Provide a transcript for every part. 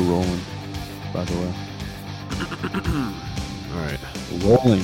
We're rolling, by the way. All right. Rolling.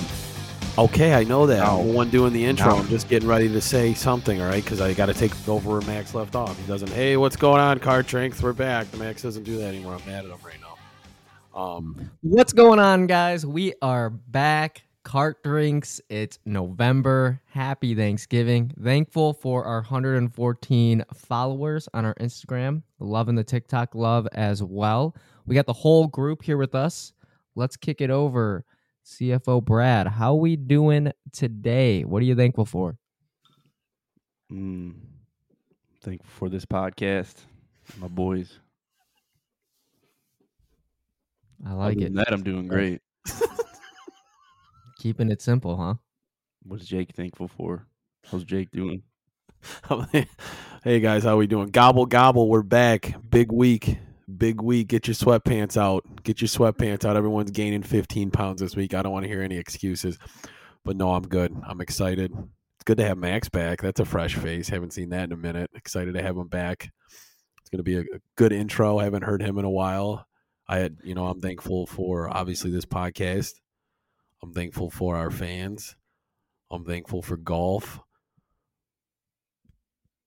Okay, I know that. Now. I'm the one doing the intro. Now. I'm just getting ready to say something, all right? Because I got to take over where Max left off. He doesn't, hey, what's going on, Cart Drinks? We're back. Max doesn't do that anymore. I'm mad at him right now. Um, What's going on, guys? We are back. Cart drinks. It's November. Happy Thanksgiving. Thankful for our 114 followers on our Instagram. Loving the TikTok love as well. We got the whole group here with us. Let's kick it over. CFO Brad, how we doing today? What are you thankful for? Mm. Thankful for this podcast, my boys. I like Other it. that, I'm doing great. Keeping it simple, huh? What's Jake thankful for? How's Jake doing? Oh, hey guys, how we doing? Gobble gobble, we're back. Big week. Big week. Get your sweatpants out. Get your sweatpants out. Everyone's gaining 15 pounds this week. I don't want to hear any excuses. But no, I'm good. I'm excited. It's good to have Max back. That's a fresh face. Haven't seen that in a minute. Excited to have him back. It's going to be a, a good intro. I haven't heard him in a while. I had, you know, I'm thankful for obviously this podcast. I'm thankful for our fans. I'm thankful for golf.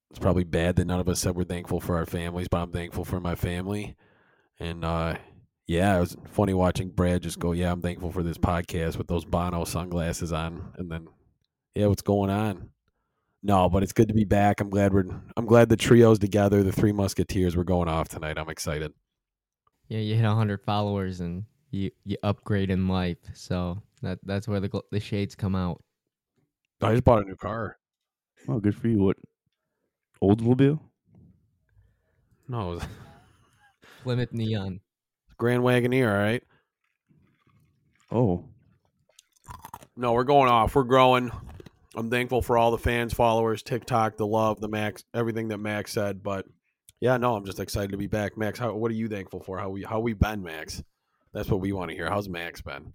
It's probably bad that none of us said we're thankful for our families, but I'm thankful for my family. And uh yeah, it was funny watching Brad just go, "Yeah, I'm thankful for this podcast" with those Bono sunglasses on, and then, yeah, what's going on? No, but it's good to be back. I'm glad we're. I'm glad the trio's together. The three Musketeers were going off tonight. I'm excited. Yeah, you hit 100 followers and you, you upgrade in life. So that that's where the, gl- the shades come out. I just bought a new car. Oh, good for you. What? Oldsmobile? No, it was Plymouth Neon. Grand Wagoneer. All right. Oh, No, we're going off. We're growing. I'm thankful for all the fans, followers, TikTok, the love, the Max, everything that Max said. But yeah, no, I'm just excited to be back. Max, how, what are you thankful for? How we how we been, Max? That's what we want to hear. How's Max been?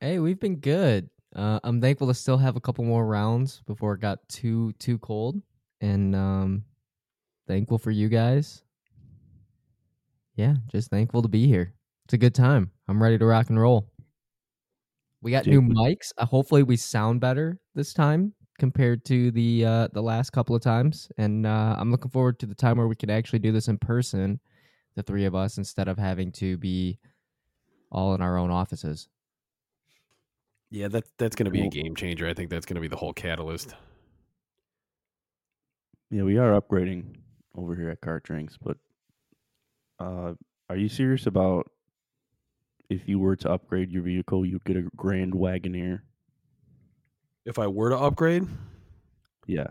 Hey, we've been good. Uh, I'm thankful to still have a couple more rounds before it got too too cold, and um, thankful for you guys. Yeah, just thankful to be here. It's a good time. I'm ready to rock and roll. We got new mics. Uh, hopefully, we sound better this time compared to the uh, the last couple of times, and uh, I'm looking forward to the time where we can actually do this in person, the three of us, instead of having to be all in our own offices. Yeah, that that's going to be a game changer. I think that's going to be the whole catalyst. yeah, we are upgrading over here at Cart Drinks, but uh, are you serious about if you were to upgrade your vehicle, you'd get a Grand Wagoneer? If I were to upgrade, Yeah.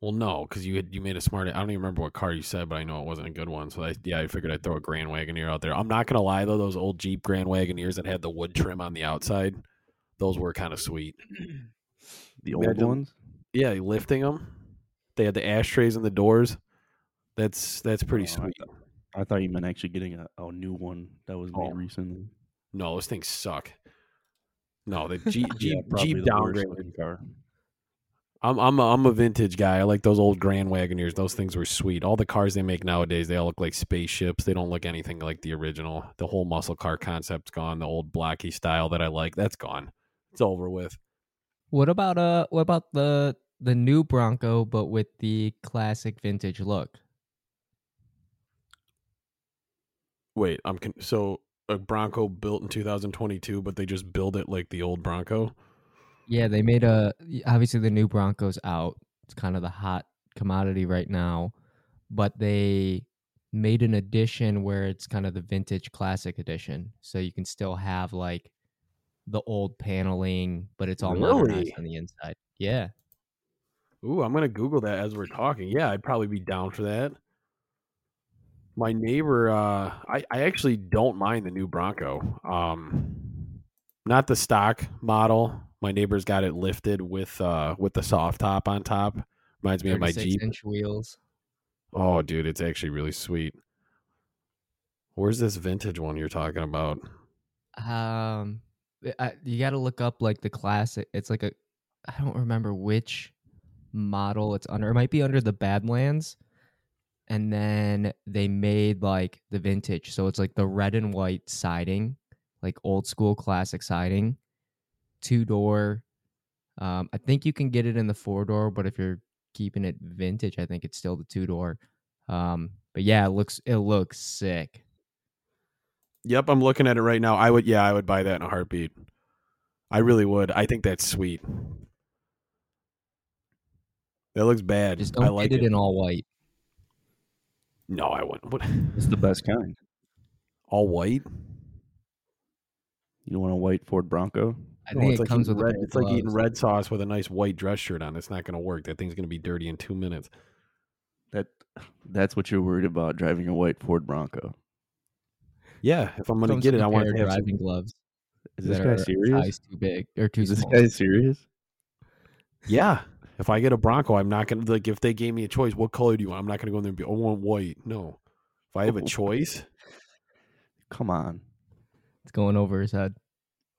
well, no, because you had, you made a smart. I don't even remember what car you said, but I know it wasn't a good one. So I, yeah, I figured I'd throw a Grand Wagoneer out there. I'm not gonna lie though; those old Jeep Grand Wagoneers that had the wood trim on the outside, those were kind of sweet. The old Imagine- ones? Yeah, lifting them. They had the ashtrays in the doors. That's that's pretty Oh, I sweet. I thought you meant actually getting a, a new one that was made Oh. recently. No, those things suck. No, the Jeep Yeah, Jeep, probably Jeep downgraded. car. I'm I'm a, I'm a vintage guy. I like those old Grand Wagoneers. Those things were sweet. All the cars they make nowadays, they all look like spaceships. They don't look anything like the original. The whole muscle car concept's gone. The old blocky style that I like, that's gone. It's over with. What about uh what about the the new Bronco but with the classic vintage look? Wait, I'm con- so a Bronco built in 2022, but they just build it like the old Bronco. Yeah, they made a obviously the new Bronco's out. It's kind of the hot commodity right now, but they made an edition where it's kind of the vintage classic edition, so you can still have like the old paneling, but it's all modernized on the inside. Yeah, Ooh, I'm gonna Google that as we're talking. Yeah, I'd probably be down for that. My neighbor, uh, I, I actually don't mind the new Bronco. Um, not the stock model. My neighbor's got it lifted with uh with the soft top on top. Reminds me of my 36 Jeep. inch wheels. Oh, dude, it's actually really sweet. Where's this vintage one you're talking about? Um, You got to look up like the classic. It's like a, I don't remember which model it's under. It might be under the Badlands, and then they made like the vintage. So it's like the red and white siding, like old school classic siding, two door. Um, I think you can get it in the four door, but if you're keeping it vintage, I think it's still the two door. Um, but yeah, it looks it looks sick. Yep, I'm looking at it right now. I would, yeah, I would buy that in a heartbeat. I really would. I think that's sweet. That looks bad. Just I don't like get it in all white. No, I wouldn't. What? It's the best kind. All white? You don't want a white Ford Bronco? I No, think it's it like comes eating with red, pair of It's like eating red sauce with a nice white dress shirt on. It's not going to work. That thing's going to be dirty in two minutes. That that's what you're worried about driving a white Ford Bronco. Yeah, if I'm going to get it, I want to have some. driving gloves. Is this that guy a serious? Size too big or too Is this small. guy serious? Yeah, if I get a Bronco, I'm not going to like. If they gave me a choice, what color do you want? I'm not going to go in there and be. I want white. No, if I have a choice, Come on. It's going over his head.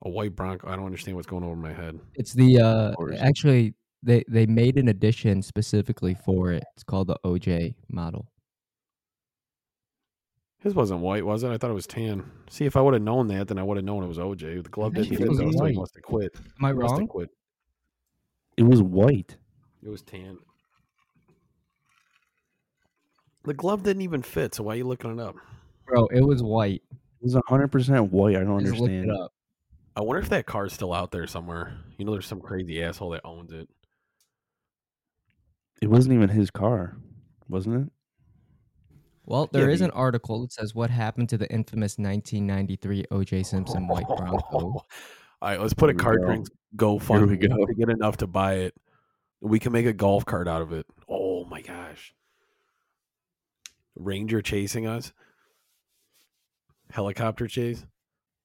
a white Bronco. I don't understand what's going over my head. It's the uh actually they they made an edition specifically for it. It's called the OJ model. His wasn't white, was it? I thought it was tan. See, if I would have known that, then I would have known it was OJ. The glove didn't fit, though, so he must have quit. Am I He must have wrong? quit. It was white. It was tan. The glove didn't even fit, so why are you looking it up? Bro, it was white. It was hundred percent white. I don't Just look understand. it up. I wonder if that car's still out there somewhere. You know, there's some crazy asshole that owns it. It wasn't even his car, wasn't it? Well, Yeah, there is an article that says what happened to the infamous 1993 OJ Simpson white Bronco. All right, let's put a Here we card go. drinks go Here fund we go. to get enough to buy it. We can make a golf cart out of it. Oh my gosh. Ranger chasing us. Helicopter chase.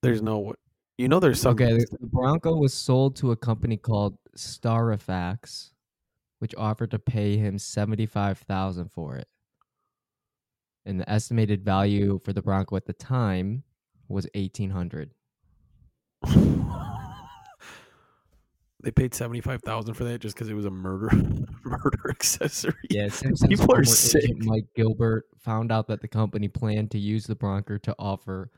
There's no you know there's some Okay, the, the Bronco was sold to a company called Startifacts, which offered to pay him 75,000 for it. And the estimated value for the Bronco at the time was 1800. they paid seventy five thousand for that just because it was a murder murder accessory. Yeah, People are sick. Mike Gilbert found out that the company planned to use the Bronco to offer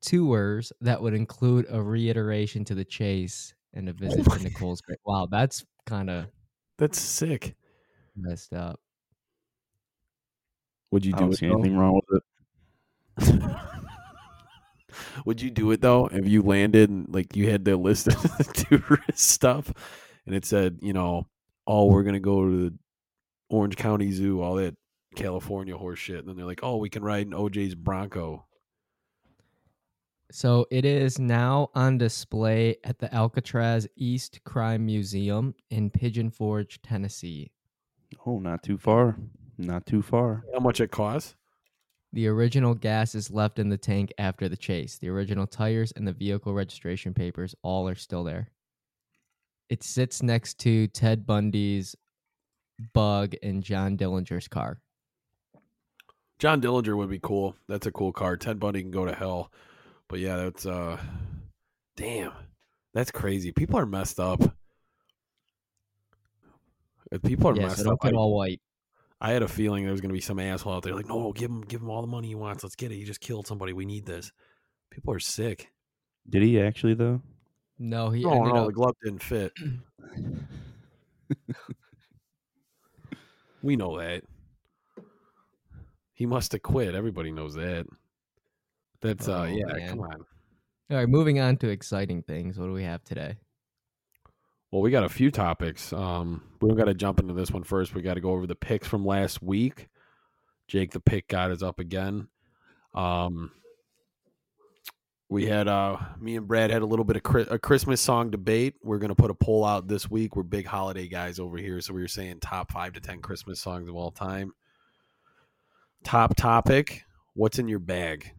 tours that would include a reiteration to the chase and a oh visit my- to Nicole's grave. Wow, that's kind of That's sick. messed up. Would you I do don't it? see though? anything wrong with it. Would you do it though if you landed and like you had the list of tourist stuff and it said, you know, oh, we're gonna go to the Orange County Zoo, all that California horse shit, and then they're like, oh, we can ride in OJ's Bronco. So it is now on display at the Alcatraz East Crime Museum in Pigeon Forge, Tennessee. Oh, not too far. Not too far. How much it costs? The original gas is left in the tank after the chase. The original tires and the vehicle registration papers all are still there. It sits next to Ted Bundy's Bug and John Dillinger's car. John Dillinger would be cool. That's a cool car. Ted Bundy can go to hell. But yeah, that's uh damn. That's crazy. People are messed up. If People are yeah, messed so don't up. get I- all white. I had a feeling there was going to be some asshole out there like, no, give him, give him all the money he wants. Let's get it. He just killed somebody. We need this. People are sick. Did he actually though? No, he Oh ended no, up the glove didn't fit. we know that. He must have quit. Everybody knows that. That's uh, Oh, yeah. man. Come on. All right, moving on to exciting things. What do we have today? Well, we got a few topics. Um, we don't got to jump into this one first. We got to go over the picks from last week. Jake the pick god is up again. Um, we had uh, me and Brad had a little bit of Chri- a Christmas song debate. We're gonna put a poll out this week. We're big holiday guys over here, so we were saying top five to ten Christmas songs of all time. Top topic: What's in your bag?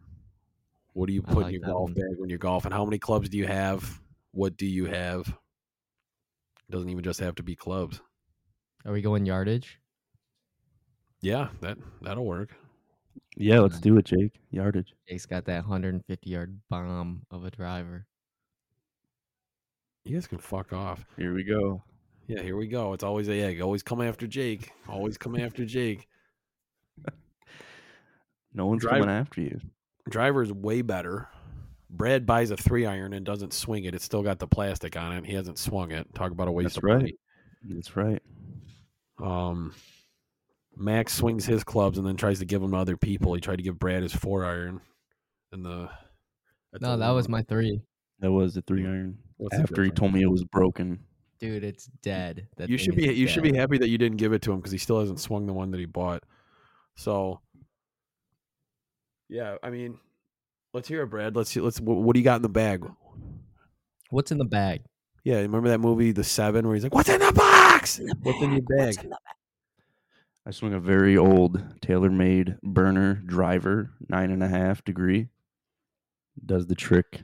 What do you put like in your golf one. bag when you're golfing? How many clubs do you have? What do you have? It doesn't even just have to be clubs. Are we going yardage? Yeah, that that'll work. Yeah, let's do it, Jake. Yardage. Jake's got that 150 yard bomb of a driver. You guys can fuck off. Here we go. Yeah, here we go. It's always a yeah, always come after Jake. Always come after Jake. No one's Drive- coming after you. Driver's way better. Brad buys a three iron and doesn't swing it. It's still got the plastic on it. He hasn't swung it. Talk about a waste That's of right. money. That's right. Um, Max swings his clubs and then tries to give them to other people. He tried to give Brad his four iron, and the No, a that was my three. That was the three iron. What's After he told me it was broken. Dude, it's dead. That you should be is you should be happy that you didn't give it to him because he still hasn't swung the one that he bought. So, yeah, I mean, let's hear it, Brad. Let's see. Let's. What, what do you got in the bag? What's in the bag? Yeah, remember that movie, The Seven, where he's like, "What's in the box? What's in your bag?" I swing a very old TaylorMade burner driver, nine and a half degree. Does the trick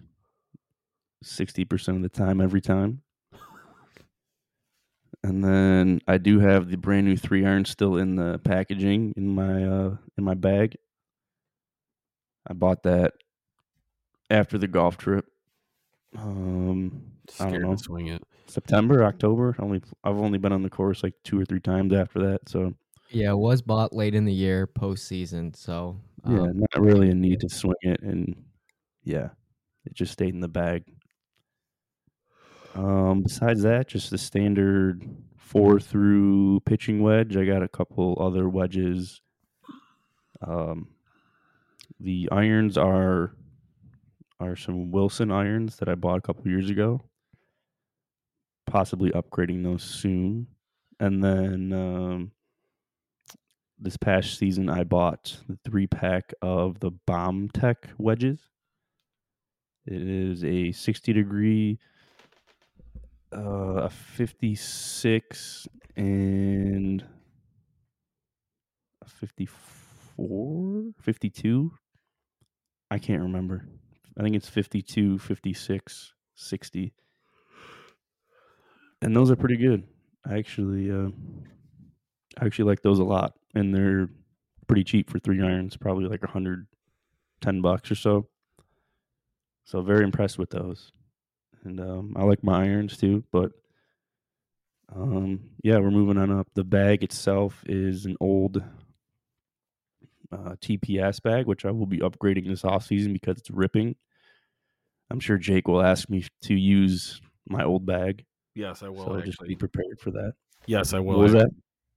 sixty percent of the time, every time. And then I do have the brand new three iron still in the packaging in my uh, in my bag. I bought that after the golf trip. Um, I don't know. to swing it. September, October. Only I've only been on the course like two or three times after that, so Yeah, it was bought late in the year, postseason. So yeah, um, not really a need to swing it, and yeah, it just stayed in the bag. Um, besides that, just the standard four through pitching wedge. I got a couple other wedges. Um, the irons are are some Wilson irons that I bought a couple years ago. Possibly upgrading those soon, and then um, this past season I bought the three pack of the BombTech wedges. It is a 60 degree, uh, a 56, and a 54, 52. I can't remember. I think it's 52, 56, 60. And those are pretty good. I actually, uh, I actually like those a lot, and they're pretty cheap for three irons, probably like a hundred ten bucks or so. So very impressed with those, and um, I like my irons too. But um, yeah, we're moving on up. The bag itself is an old uh, TPS bag, which I will be upgrading this off season because it's ripping. I'm sure Jake will ask me to use my old bag, Yes, I will. so just be prepared for that. yes, I will. What was that?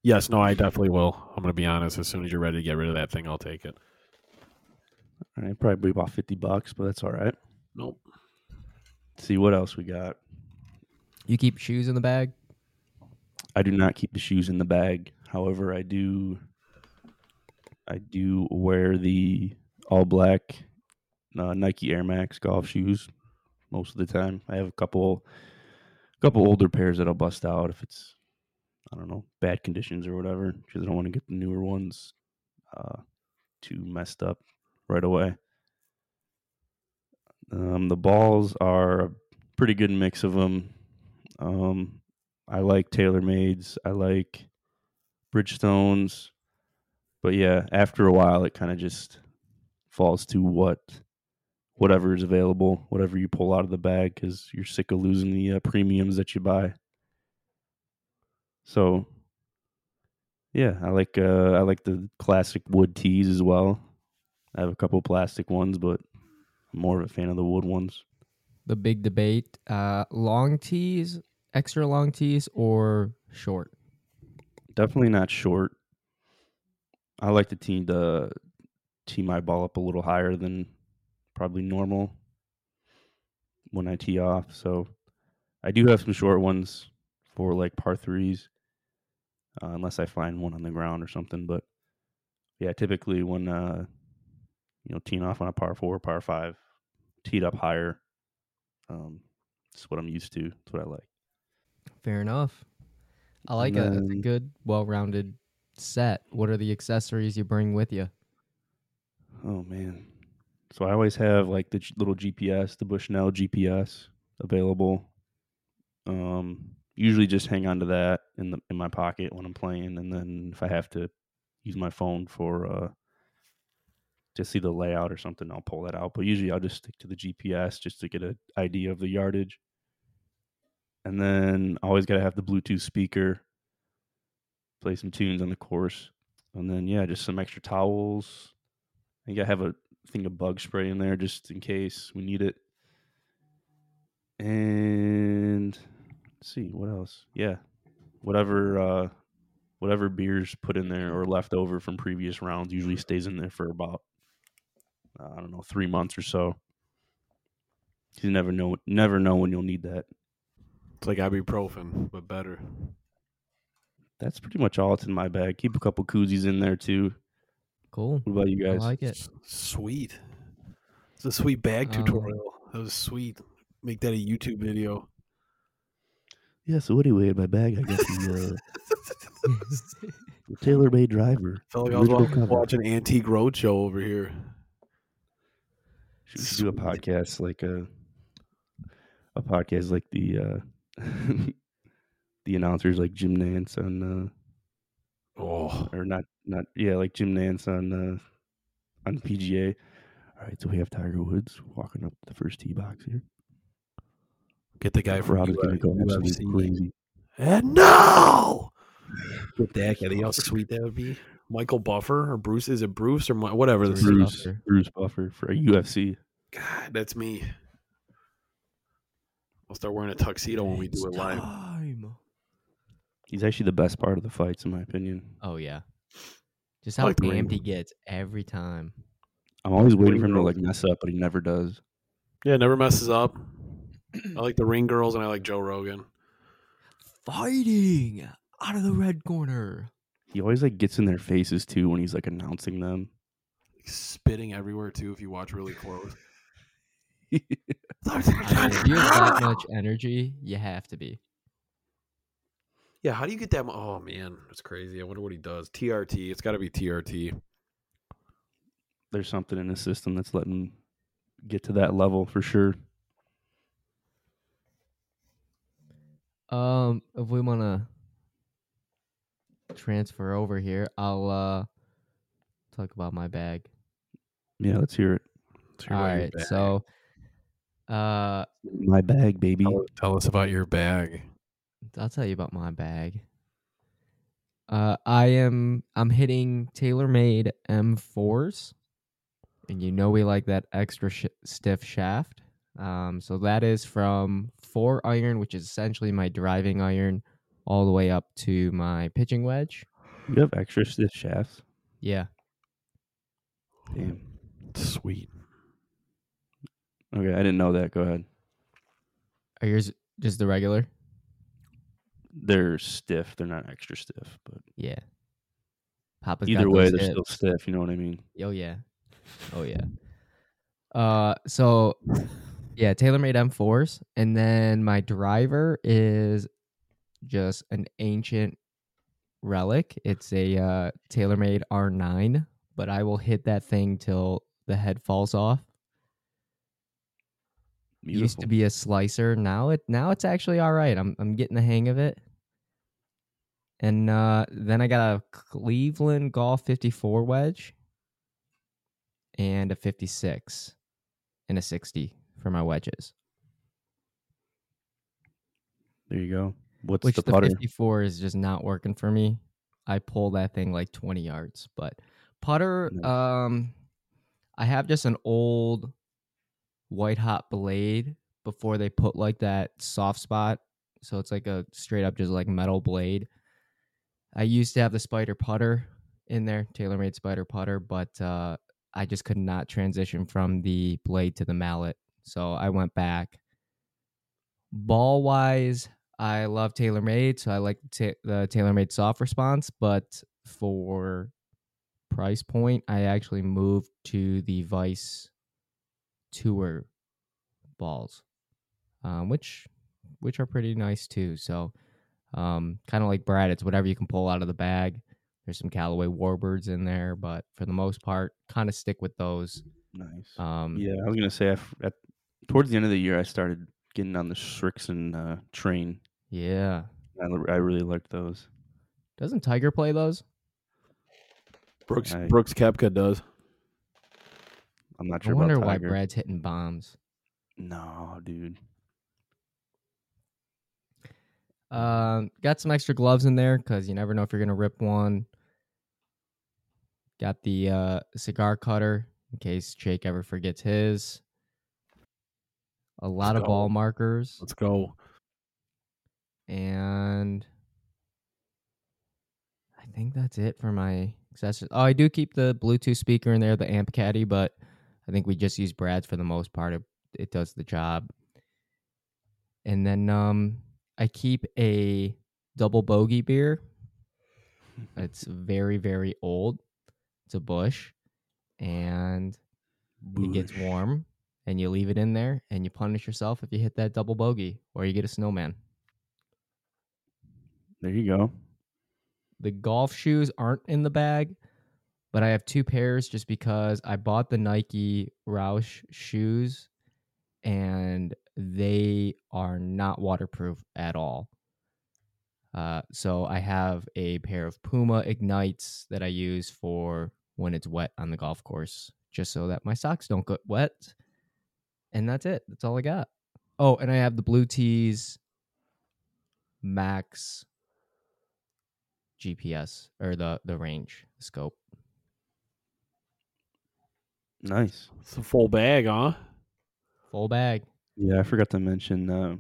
Yes, no, I definitely will. I'm going to be honest. As soon as you're ready to get rid of that thing, I'll take it. All right, probably about fifty bucks, but that's all right. Nope. see what else we got. you keep shoes in the bag. I do not keep the shoes in the bag. However, I do I do wear the all black uh, Nike Air Max golf shoes most of the time. I have a couple couple older pairs that I'll bust out if it's I don't know, bad conditions or whatever, because I don't want to get the newer ones uh, too messed up right away. Um, the balls are a pretty good mix of them. Um, I like TaylorMades. I like Bridgestones. But yeah, after a while, it kind of just falls to what, whatever is available, whatever you pull out of the bag, because you're sick of losing the uh, premiums that you buy. So, yeah, I like uh, I like the classic wood tees as well. I have a couple plastic ones, but I'm more of a fan of the wood ones. The big debate: uh, long tees, extra long tees, or short. Definitely not short. I like to tee the tee my ball up a little higher than probably normal when I tee off. So I do have some short ones for like par threes, uh, unless I find one on the ground or something. But yeah, typically when uh, you know teeing off on a par four, par five, teed up higher. Um, it's what I'm used to. It's what I like. Fair enough. I like it. It's a good, well-rounded set. What are the accessories you bring with you? Oh man. So I always have like the little GPS, the Bushnell GPS available. Um usually just hang on to that in the in my pocket when I'm playing and then if I have to use my phone for uh to see the layout or something, I'll pull that out. But usually I'll just stick to the GPS just to get an idea of the yardage. And then always got to have the Bluetooth speaker, play some tunes on the course. And then yeah, just some extra towels, I think I have a thing of bug spray in there just in case we need it. And let's see what else. Yeah, whatever uh, whatever beers put in there or left over from previous rounds usually stays in there for about I don't know three months or so. You never know, never know when you'll need that. It's like ibuprofen, but better. That's pretty much all it's in my bag. Keep a couple koozies in there too. Cool. What about you guys? I guys? like it. Sweet. It's a sweet bag Um, tutorial. That was sweet. Make that a YouTube video. yeah. So anyway, in my bag I got the, uh, the TaylorMade driver. Felt like I was original wa- watching Antique Roadshow over here. Should we should do a podcast like a a podcast like the uh the announcers like Jim Nantz on Oh, or not not yeah like Jim Nantz on uh on PGA. All right, so we have Tiger Woods walking up the first tee box here. get the guy from Rob is gonna go absolutely UFC. crazy. And no! Get that guy. Think how sweet that would be. Michael Buffer or Bruce? Is it Bruce or Mi- whatever? The Bruce Bruce. Bruce Buffer. Bruce Buffer for a UFC. God, that's me. I'll start wearing a tuxedo when we do it live. He's actually the best part of the fights, in my opinion. Oh yeah. Just how like the damned he gets every time. I'm always waiting for him to like mess up, but he never does. Yeah, never messes up. I like the ring girls and I like Joe Rogan. Fighting out of the red corner. He always like gets in their faces too when he's like announcing them. Spitting everywhere too if you watch really close. I mean, if you have that much energy, you have to be. Yeah, how do you get that? mu- Oh man, it's crazy. I wonder what he does. TRT. It's got to be TRT. There's something in his system that's letting get to that level for sure. Um, if we want to transfer over here, I'll uh talk about my bag. Yeah, let's hear it. Tell All me about your right, bag. so uh, My bag, baby. tell, tell us about your bag. I'll tell you about my bag. Uh, I am I'm hitting TaylorMade M4s, and you know we like that extra sh- stiff shaft. Um, so that is from four iron, which is essentially my driving iron, all the way up to my pitching wedge. You have extra stiff shafts. Yeah, Damn. Sweet. Okay, I didn't know that. Go ahead. are yours just the regular? They're stiff. They're not extra stiff, but Yeah. Papa's either way, they're still stiff. You know what I mean? Oh yeah. Oh yeah. Uh so yeah, TaylorMade M4s and then my driver is just an ancient relic. It's a uh TaylorMade R9, but I will hit that thing till the head falls off. It Used to be a slicer. Now it now it's actually all right. I'm I'm getting the hang of it. And uh, then I got a Cleveland Golf 54 wedge and a 56 and a 60 for my wedges. There you go. What's which the the, 54 is just not working for me. I pull that thing like 20 yards, but putter Nice. um I have just an old white hot blade before they put like that soft spot. So it's like a straight up just like metal blade. I used to have the spider putter in there, TaylorMade spider putter, but uh I just could not transition from the blade to the mallet. So I went back. Ball wise, I love TaylorMade, so I like ta- the TaylorMade soft response. But for price point, I actually moved to the Vice Tour balls, um, which which are pretty nice too. So, um, kind of like Brad, it's whatever you can pull out of the bag. There's some Callaway Warbirds in there, but for the most part, kind of stick with those. Nice. Um, yeah, I was gonna say I f at, towards the end of the year I started getting on the Srixon uh, train. yeah. I really liked those. Doesn't Tiger play those? Brooks I- Brooks Koepka does. I'm not sure. I wonder why Brad's hitting bombs. No, dude. Um, got some extra gloves in there because you never know if you're gonna rip one. Got the uh, cigar cutter in case Jake ever forgets his. A lot of go. ball markers Let's go. and I think that's it for my accessories. Oh, I do keep the Bluetooth speaker in there, the amp caddy, but I think we just use Brad's for the most part. It, it does the job. And then um, I keep a double bogey beer. It's very, very old. It's a Busch, and it gets warm, and you leave it in there, and you punish yourself if you hit that double bogey, or you get a snowman. There you go. The golf shoes aren't in the bag, but I have two pairs just because I bought the Nike Roshe shoes and they are not waterproof at all. Uh, so I have a pair of Puma Ignites that I use for when it's wet on the golf course, just so that my socks don't get wet. And that's it. That's all I got. Oh, and I have the Blue Tees Max GPS or the the range scope. Nice. It's a full bag, huh? Full bag. Yeah, I forgot to mention. Uh,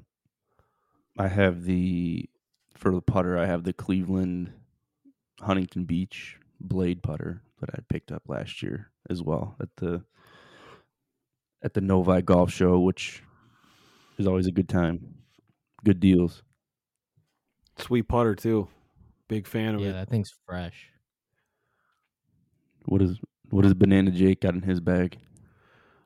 I have the for the putter. I have the Cleveland Huntington Beach blade putter that I picked up last year as well at the at the Novi Golf Show, which is always a good time. Good deals. Sweet putter too. Big fan of Yeah, it. Yeah, that thing's fresh. What is what has Banana Jake got in his bag?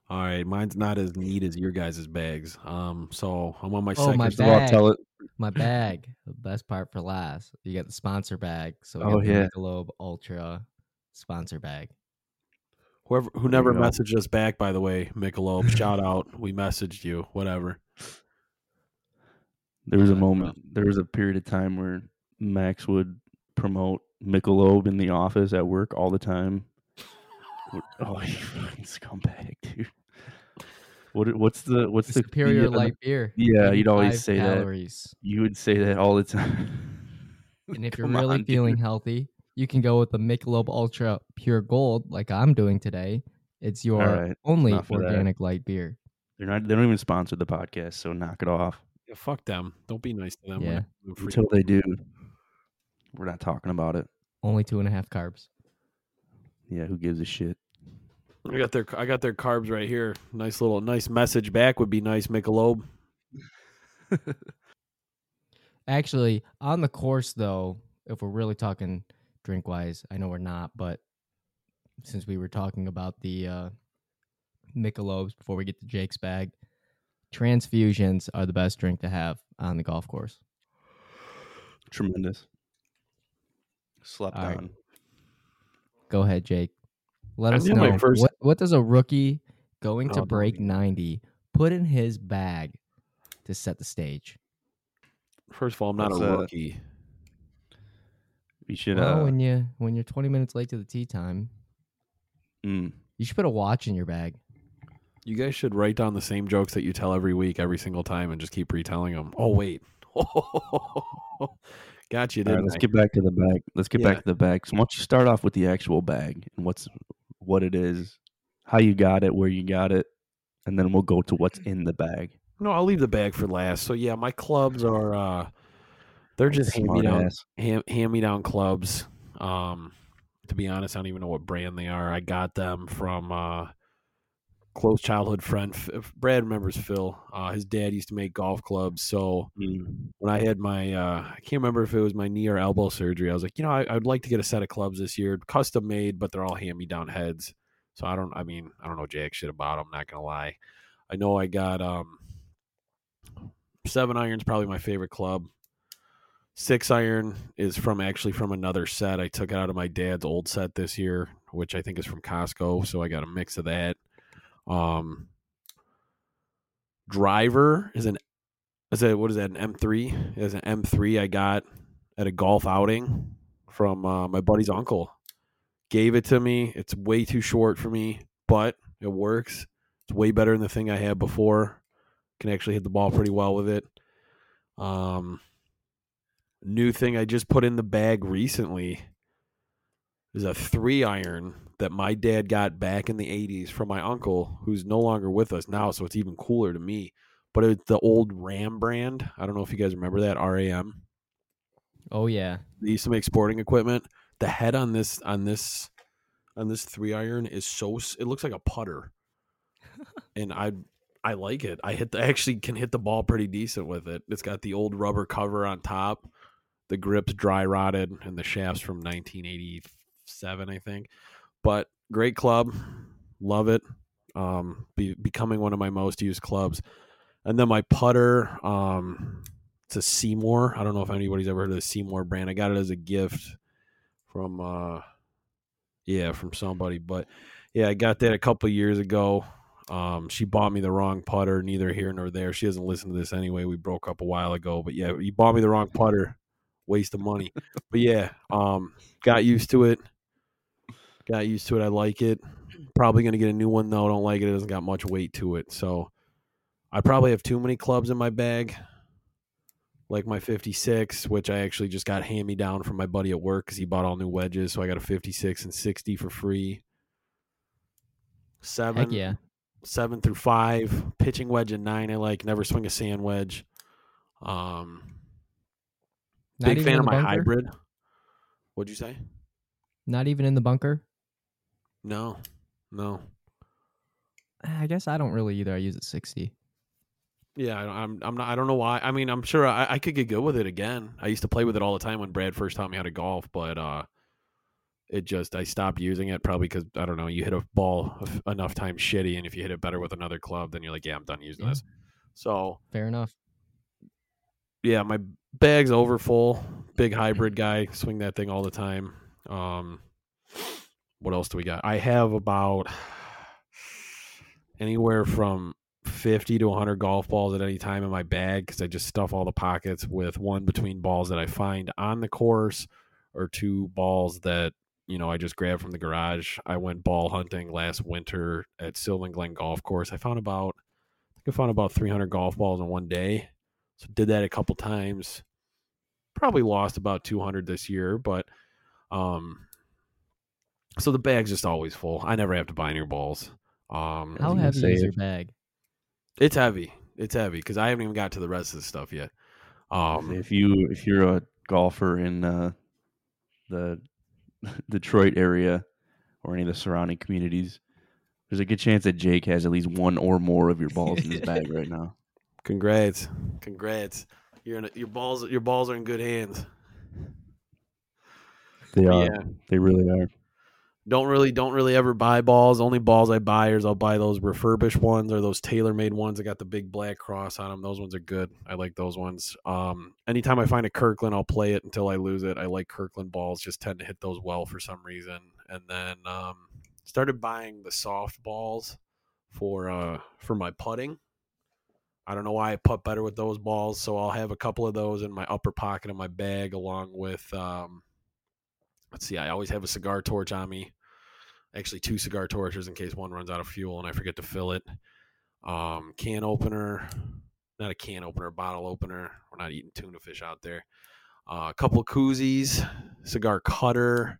All right, mine's not as neat as your guys' bags. Um, so I'm on my Oh, second. my First of all, bag. tell it. My bag. the best part for last. You got the sponsor bag. So we Oh, got the yeah. Michelob Ultra sponsor bag. Whoever who never messaged us back, by the way, Michelob, shout out. We messaged you. Whatever. There was a moment. There was a period of time where Max would promote Michelob in the office at work all the time. What- Oh, you fucking scumbag, dude! What? What's the? What's the Superior the, light beer. Yeah, you'd always 85 say that. You would say that all the time. And if you're really on, dude. feeling healthy, you can go with the Michelob Ultra Pure Gold, like I'm doing today. It's your right, only enough of that. organic light beer. they're not. They don't even sponsor the podcast, so knock it off. Yeah, fuck them. Don't be nice to them. Yeah. not doing free- Until they do, we're not talking about it. Only two and a half carbs. Yeah, who gives a shit? I got their I got their carbs right here. Nice little nice message back would be nice, Michelob. Actually, on the course though, if we're really talking drink wise, I know we're not, but since we were talking about the uh Michelobs before we get to Jake's bag, transfusions are the best drink to have on the golf course. Tremendous. Slept All right. on. Go ahead, Jake. Let I us know first- what what does a rookie going Oh, to don't break even- 90 put in his bag to set the stage? First of all, I'm not That's, a uh, rookie. You should. Well, uh, when you when you're 20 minutes late to the tea time, mm, you should put a watch in your bag. You guys should write down the same jokes that you tell every week, every single time, and just keep retelling them. Oh wait, got you, All didn't right, let's I? get back to the bag. Let's get Yeah. back to the bag. So, why don't you start off with the actual bag and what's what it is, how you got it, where you got it, and then we'll go to what's in the bag. No, I'll leave the bag for last. So yeah, my clubs are uh they're just hand me down hand, hand me down clubs. Um to be honest, I don't even know what brand they are. I got them from uh close childhood friend. F- Brad remembers Phil. Uh, his dad used to make golf clubs. So Mm. when I had my, uh, I can't remember if it was my knee or elbow surgery. I was like, you know, I, I'd like to get a set of clubs this year, custom made, but they're all hand me down heads. So I don't, I mean, I don't know jack shit about them. Not gonna lie. I know I got um, seven irons, probably my favorite club. Six iron is from actually from another set. I took it out of my dad's old set this year, which I think is from Costco. So I got a mix of that. Um, driver is an is that what is that an M three? Is an M three I got at a golf outing from uh, my buddy's uncle. Gave it to me. It's way too short for me, but it works. It's way better than the thing I had before. Can actually hit the ball pretty well with it. Um, new thing I just put in the bag recently is a three iron that my dad got back in the 80s from my uncle, who's no longer with us now. So it's even cooler to me. But it's the old Ram brand. I don't know if you guys remember that RAM. Oh yeah. They used to make sporting equipment. The head on this on this on this three iron is so it looks like a putter, and I I like it. I hit the I actually can hit the ball pretty decent with it. It's got the old rubber cover on top. The grips dry rotted, and the shafts from 1987, I think. But great club, love it. Um, be, becoming one of my most used clubs. And then my putter, um, it's a SeeMore. I don't know if anybody's ever heard of the SeeMore brand. I got it as a gift from, uh, yeah, from somebody. But yeah, I got that a couple years ago. Um, she bought me the wrong putter. Neither here nor there. She doesn't listen to this anyway. We broke up a while ago. But yeah, you bought me the wrong putter. Waste of money. but yeah, um, got used to it. Got used to it. I like it. Probably gonna get a new one though. Don't like it. It doesn't got much weight to it. So I probably have too many clubs in my bag. Like my 56, which I actually just got hand me down from my buddy at work because he bought all new wedges. So I got a 56 and 60 for free. Seven, Heck yeah. seven through five. Pitching wedge and nine. I like. Never swing a sand wedge. Um, Not big fan of my bunker? hybrid. What'd you say? Not even in the bunker. No, no. I guess I don't really either. I use it 60. Yeah, I, I'm. I'm not. I don't know why. I mean, I'm sure I, I could get good with it again. I used to play with it all the time when Brad first taught me how to golf, but uh, it just I stopped using it probably because I don't know. You hit a ball enough times shitty, and if you hit it better with another club, then you're like, yeah, I'm done using Yeah. this. So Fair enough. yeah, my bag's over full. Big hybrid guy, swing that thing all the time. Um, what else do we got? I have about anywhere from 50 to 100 golf balls at any time in my bag because I just stuff all the pockets with one between balls that I find on the course or two balls that you know I just grabbed from the garage. I went ball hunting last winter at Sylvan Glen Golf Course. I found about I think I found about 300 golf balls in one day. So did that a couple times. Probably lost about 200 this year, but um so the bag's just always full. I never have to buy new balls. Um How heavy say is your bag? it's heavy. It's heavy because I haven't even got to the rest of the stuff yet. Um, if you if you're a golfer in uh, the Detroit area or any of the surrounding communities, there's a good chance that Jake has at least one or more of your balls in his bag right now. congrats, congrats. You're in a, your balls. Your balls are in good hands. They are. Yeah, They really are. Don't really, don't really ever buy balls. Only balls I buy is I'll buy those refurbished ones or those TaylorMade ones that got the big black cross on them. Those ones are good. I like those ones. Um, anytime I find a Kirkland, I'll play it until I lose it. I like Kirkland balls. Just tend to hit those well for some reason. And then um, started buying the soft balls for uh for my putting. I don't know why I putt better with those balls, so I'll have a couple of those in my upper pocket of my bag, along with um, let's see, I always have a cigar torch on me. Actually, two cigar torches in case one runs out of fuel and I forget to fill it. Um, can opener, not a can opener, bottle opener. We're not eating tuna fish out there. Uh, a couple koozies, cigar cutter.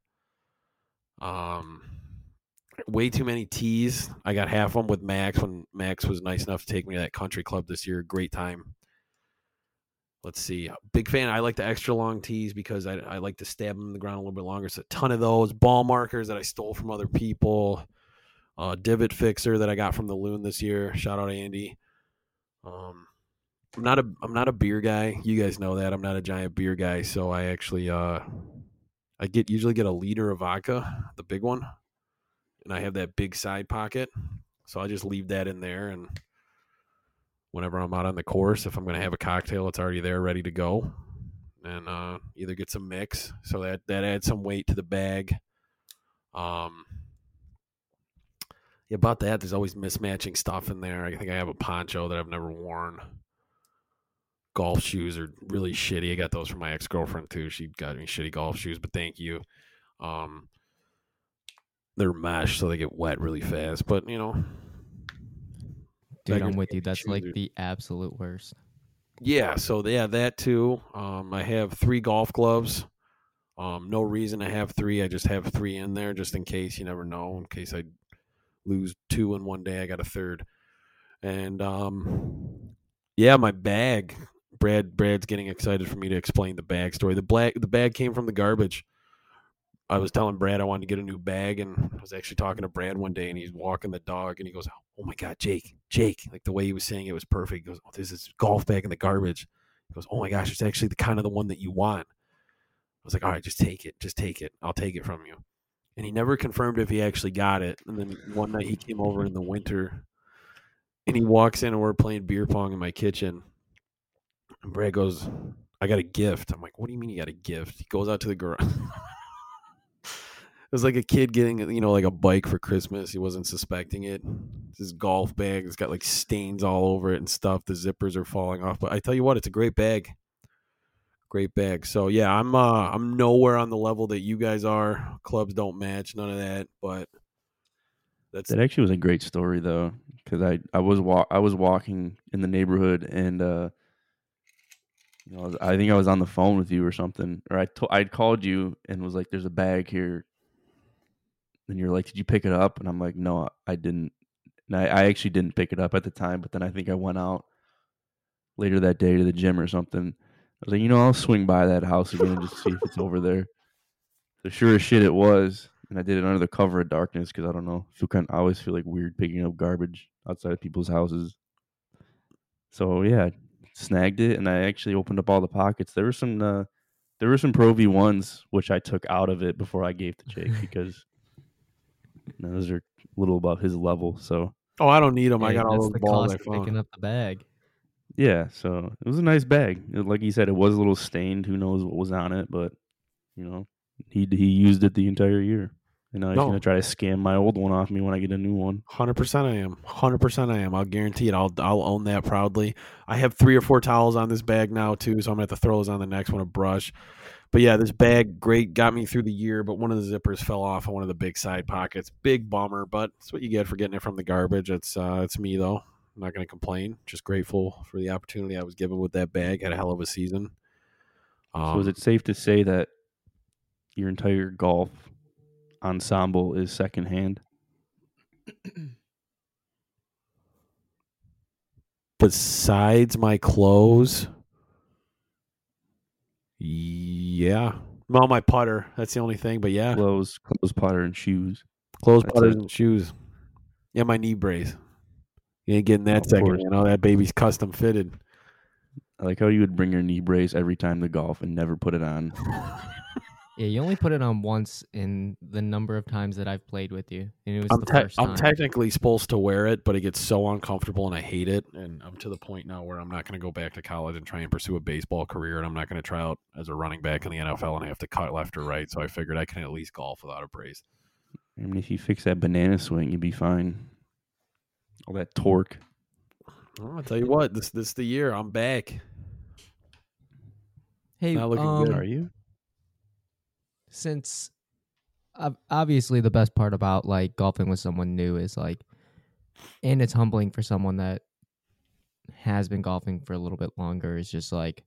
Um, way too many teas. I got half of them with Max when Max was nice enough to take me to that country club this year. Great time. Let's see. Big fan. I like the extra long tees because I, I like to stab them in the ground a little bit longer. So a ton of those ball markers that I stole from other people. uh, divot fixer that I got from the loon this year. Shout out Andy. Um, I'm not a I'm not a beer guy. You guys know that I'm not a giant beer guy. So I actually uh, I get usually get a liter of vodka, the big one, and I have that big side pocket. So I just leave that in there, and whenever I'm out on the course, if I'm going to have a cocktail, it's already there, ready to go, and uh, either get some mix. So that that adds some weight to the bag. Um, yeah, about that, there's always mismatching stuff in there. I think I have a poncho that I've never worn. Golf shoes are really shitty. I got those from my ex girlfriend too. She got me shitty golf shoes, but thank you. Um, they're mesh, so they get wet really fast. But you know, Dude, I'm with you. That's like the absolute worst. Yeah, so yeah, that too. Um, I have three golf gloves. Um, no reason to have three. I just have three in there just in case. You never know. In case I lose two in one day, I got a third. And um, yeah, my bag. Brad Brad's getting excited for me to explain the bag story. The black the bag came from the garbage. I was telling Brad I wanted to get a new bag, and I was actually talking to Brad one day, and he's walking the dog, and he goes, "Oh my God, Jake, Jake!" Like the way he was saying it was perfect. He goes, "Oh, this golf bag in the garbage." He goes, "Oh my gosh, it's actually the kind of the one that you want." I was like, "All right, just take it, just take it. I'll take it from you." And he never confirmed if he actually got it. And then one night he came over in the winter, and he walks in, and we're playing beer pong in my kitchen. And Brad goes, "I got a gift." I'm like, "What do you mean you got a gift?" He goes out to the garage. Was like a kid getting, you know, like a bike for Christmas. He wasn't suspecting it. It's His golf bag, it's got like stains all over it and stuff. The zippers are falling off. But I tell you what, it's a great bag. Great bag. So yeah, I'm uh I'm nowhere on the level that you guys are. Clubs don't match, none of that. But that's That actually was a great story though, because I I was wa- I was walking in the neighborhood and uh, you know I think I was on the phone with you or something, or I to- I'd called you and was like, "There's a bag here," and you're like, "Did you pick it up?" And I'm like, "No, I didn't." And I, I actually didn't pick it up at the time, but then I think I went out later that day to the gym or something. I was like, you know, I'll swing by that house again and just see if it's over there. So sure as shit it was, and I did it under the cover of darkness because I don't know. I feel kind. I always feel like weird picking up garbage outside of people's houses. So yeah, snagged it, and I actually opened up all the pockets. There were some. Uh, there were some Pro V ones which I took out of it before I gave to Jake because you those are a little above his level. So oh, I don't need them. I got all those the balls cost I found. picking up the bag. yeah, so it was a nice bag. It- Like you said, it was a little stained. Who knows what was on it, but you know, he he used it the entire year. And now he's No. gonna try to scam my old one off me when I get a new one. Hundred percent, I am. Hundred percent, I am. I'll guarantee it. I'll I'll own that proudly. I have three or four towels on this bag now too, so I'm gonna have to throw those on the next one. A brush, but yeah, this bag great got me through the year. But one of the zippers fell off on one of the big side pockets. Big bummer, but it's what you get for getting it from the garbage. It's uh, it's me though. I'm not gonna complain. Just grateful for the opportunity I was given with that bag. Had a hell of a season. Um, So is it safe to say that your entire golf ensemble is secondhand? besides my clothes yeah. Well my putter that's the only thing but yeah. Clothes, clothes, putter, and shoes. clothes that's it. and shoes. Yeah my knee brace. You ain't getting that Of second you know that baby's custom fitted. I like how you would bring your knee brace every time to golf and never put it on. Yeah, you only put it on once in the number of times that I've played with you, and it was I'm, the te- first I'm technically supposed to wear it but it gets so uncomfortable and i hate it and i'm to the point now where i'm not going to go back to college and try and pursue a baseball career and i'm not going to try out as a running back in the nfl and i have to cut left or right so i figured i can at least golf without a brace I mean, if you fix that banana swing, you'd be fine. All that torque. Well, I'll tell you what, this this the year I'm back. hey, not looking um, good. Are you? Since obviously the best part about like golfing with someone new is like and it's humbling for someone that has been golfing for a little bit longer is just like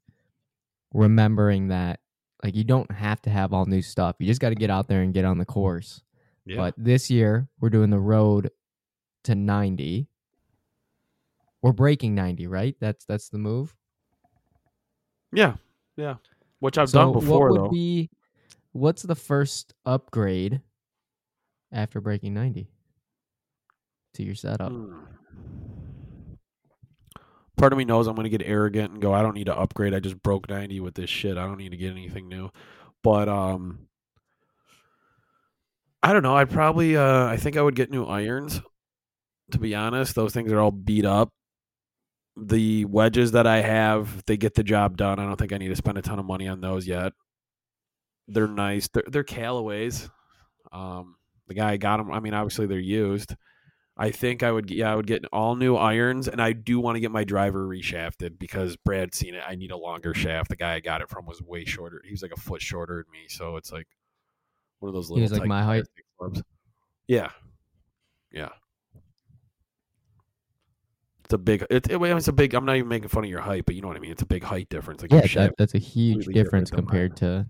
remembering that like you don't have to have all new stuff you just got to get out there and get on the course Yeah. but this year we're doing the road to 90 we're breaking 90 right that's that's the move yeah, yeah. Which I've so done before what would though. be what's the first upgrade after breaking 90 to your setup. Hmm. Part of me knows I'm going to get arrogant and go, I don't need to upgrade. I just broke 90 with this shit. I don't need to get anything new. But um I don't know. I'd probably uh I think I would get new irons. To be honest, those things are all beat up. The wedges that I have, they get the job done. I don't think I need to spend a ton of money on those yet. They're nice. They're they're Callaways. Um the guy got them. I mean, obviously they're used. I think I would, yeah, I would get all new irons, and I do want to get my driver reshafted because Brad's seen it. I need a longer shaft. The guy I got it from was way shorter. He was like a foot shorter than me, so it's like one of those little. was like my height? clubs. Yeah, yeah. It's a big. It, it, it's a big. I'm not even making fun of your height, but you know what I mean. It's a big height difference. Like Yeah, that, that's a huge difference compared to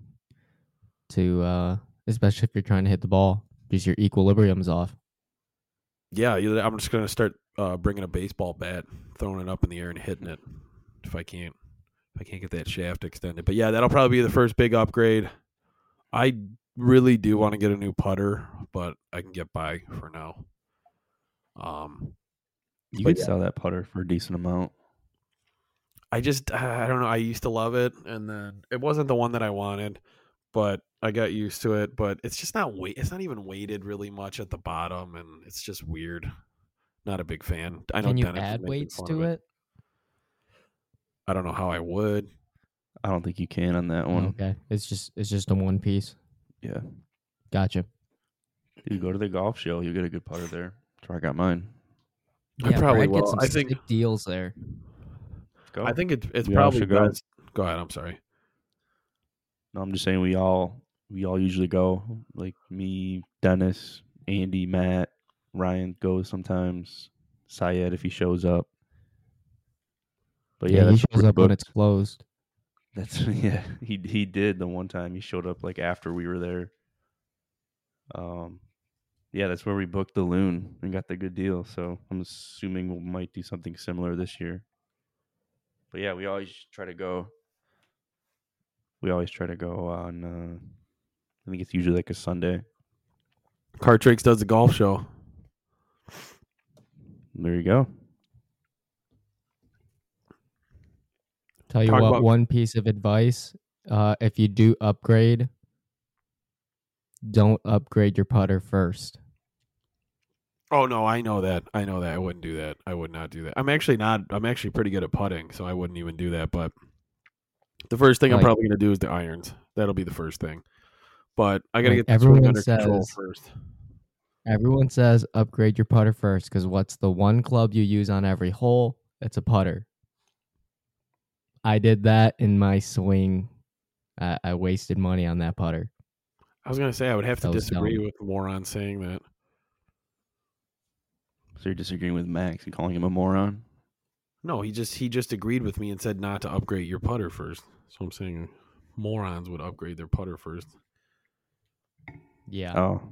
to uh especially if you're trying to hit the ball because your equilibrium's off. Yeah, I'm just gonna start uh, bringing a baseball bat, throwing it up in the air and hitting it. If I can't, if I can't get that shaft extended, but yeah, that'll probably be the first big upgrade. I really do want to get a new putter, but I can get by for now. Um, You But could sell that putter for a decent amount. I just I don't know. I used to love it, and then it wasn't the one that I wanted, but I got used to it. But it's just not weight. It's not even weighted really much at the bottom, and it's just weird. Not a big fan. I know Can you Dennis add weights to of it? I don't know how I would. I don't think you can on that one. Okay, it's just it's just a one piece. Yeah. Gotcha. You go to the golf show, you get a good putter there. That's where I got mine. I probably Brad will. gets some I think- deals there. Go. I think it's it's We probably should go. Go ahead. I'm sorry. No, I'm just saying we all we all usually go. Like me, Dennis, Andy, Matt, Ryan goes sometimes. Syed if he shows up. But yeah, yeah, he shows up when it's closed. That's yeah. He he did the one time he showed up like after we were there. Um, yeah, that's where we booked the loon and got the good deal. So I'm assuming we might do something similar this year. But yeah, we always try to go. We always try to go on. Uh, I think it's usually like a Sunday. Cart Drinks does a golf show. There you go. Tell you Talk what, about- one piece of advice: uh, if you do upgrade, don't upgrade your putter first. Oh no, I know that. I know that. I wouldn't do that. I would not do that. I'm actually not. I'm actually pretty good at putting, so I wouldn't even do that. But the first thing I'm probably going to do is the irons. That'll be the first thing. But I got to Like get the swing everyone under control says- first. Everyone says upgrade your putter first because what's the one club you use on every hole? It's a putter. I did that in my swing. I, I wasted money on that putter. I was going to say I would have to That was disagree dumb. with moron saying that. So you're disagreeing with Max and calling him a moron? No, he just he just agreed with me and said not to upgrade your putter first. So I'm saying morons would upgrade their putter first. Yeah, Oh,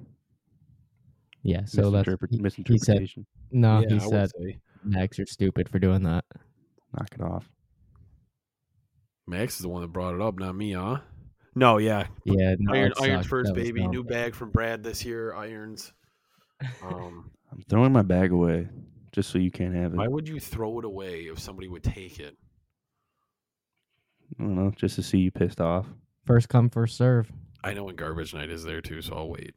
yeah. So that's misinterpret- he, he said misinterpretation. no. yeah, he I would said say. Max, you're stupid for doing that. Knock it off. Max is the one that brought it up, not me, huh? No, yeah, Yeah, no, Iron, it irons sucked. first, That was baby. dumb. New bag from Brad this year. Irons. Um, I'm throwing my bag away just so you can't have it. why would you throw it away if somebody would take it? I don't know, just to see you pissed off. First come, first serve. I know when garbage night is there too, so I'll wait.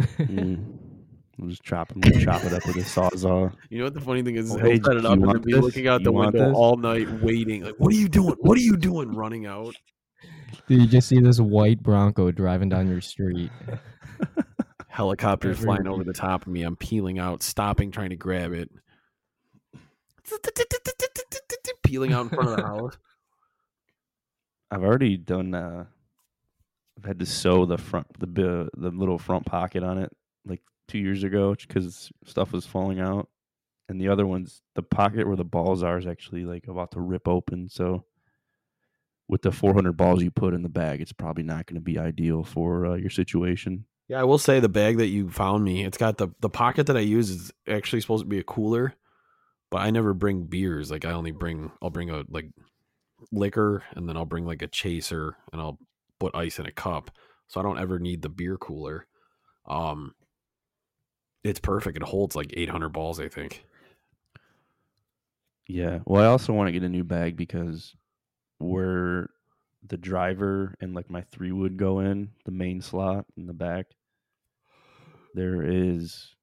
Mm. We'll just chop it, we'll chop it up with a sawzall. You know what the funny thing is? is Oh, he'll hey, set it up and be this? looking out You the window this? all night, waiting. Like, what are you doing? What are you doing? Running out. Dude, you just see this white Bronco driving down your street. Helicopters flying over the top of me. I'm peeling out, stopping, trying to grab it. Peeling out in front of the house. I've already done. Uh, I've had to sew the front, the the little front pocket on it, like two years ago, because stuff was falling out. And the other one's the pocket where the balls are is actually like about to rip open. So, with the 400 balls you put in the bag, it's probably not going to be ideal for uh, your situation. Yeah, I will say the bag that you found me, it's got the the pocket that I use is actually supposed to be a cooler, but I never bring beers. Like I only bring I'll bring a like liquor and then I'll bring like a chaser and I'll put ice in a cup. So I don't ever need the beer cooler. Um It's perfect. It holds like 800 balls, I think. Yeah. Well, I also want to get a new bag because where the driver and like my three would go in, the main slot in the back, there is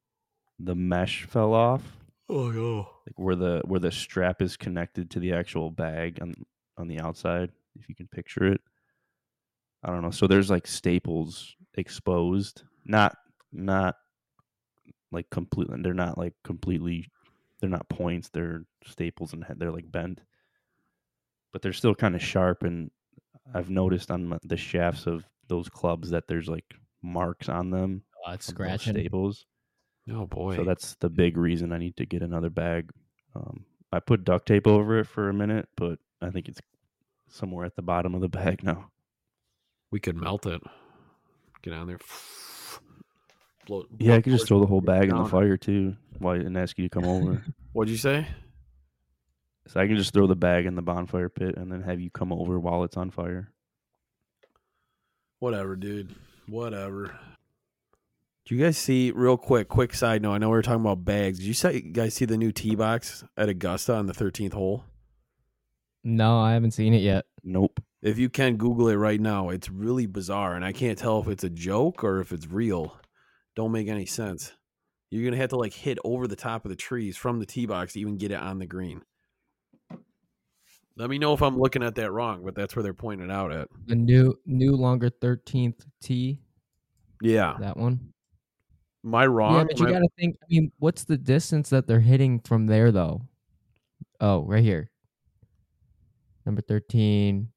the mesh fell off. Oh no. Like where the where the strap is connected to the actual bag on on the outside, if you can picture it. I don't know. So there's like staples exposed. Not not like completely they're not like completely they're not points, they're staples and they're like bent. But they're still kind of sharp and I've noticed on the shafts of those clubs that there's like marks on them Oh, it's from those scratching. staples. Oh boy. So that's the big reason I need to get another bag. Um, I put duct tape over it for a minute, but I think it's somewhere at the bottom of the bag now. We could melt it. Get on there. Blow, Yeah, I could just throw the whole bag in the fire too, while and ask you to come over. What'd you say? so I can just throw the bag in the bonfire pit and then have you come over while it's on fire. Whatever, dude. Whatever. Do you guys see real quick? Quick side note. I know we were talking about bags. Did you say, guys see the new tee box at Augusta on the 13th hole? No, I haven't seen it yet. Nope. If you can Google it right now, it's really bizarre, and I can't tell if it's a joke or if it's real. Don't make any sense. You're gonna have to like hit over the top of the trees from the tee box to even get it on the green. Let me know if I'm looking at that wrong, but that's where they're pointing it out at. The new new longer thirteenth tee. Yeah, That one. am I wrong? Yeah, but you Am I- got to think. I mean, what's the distance that they're hitting from there, though? Oh, right here. Number 13.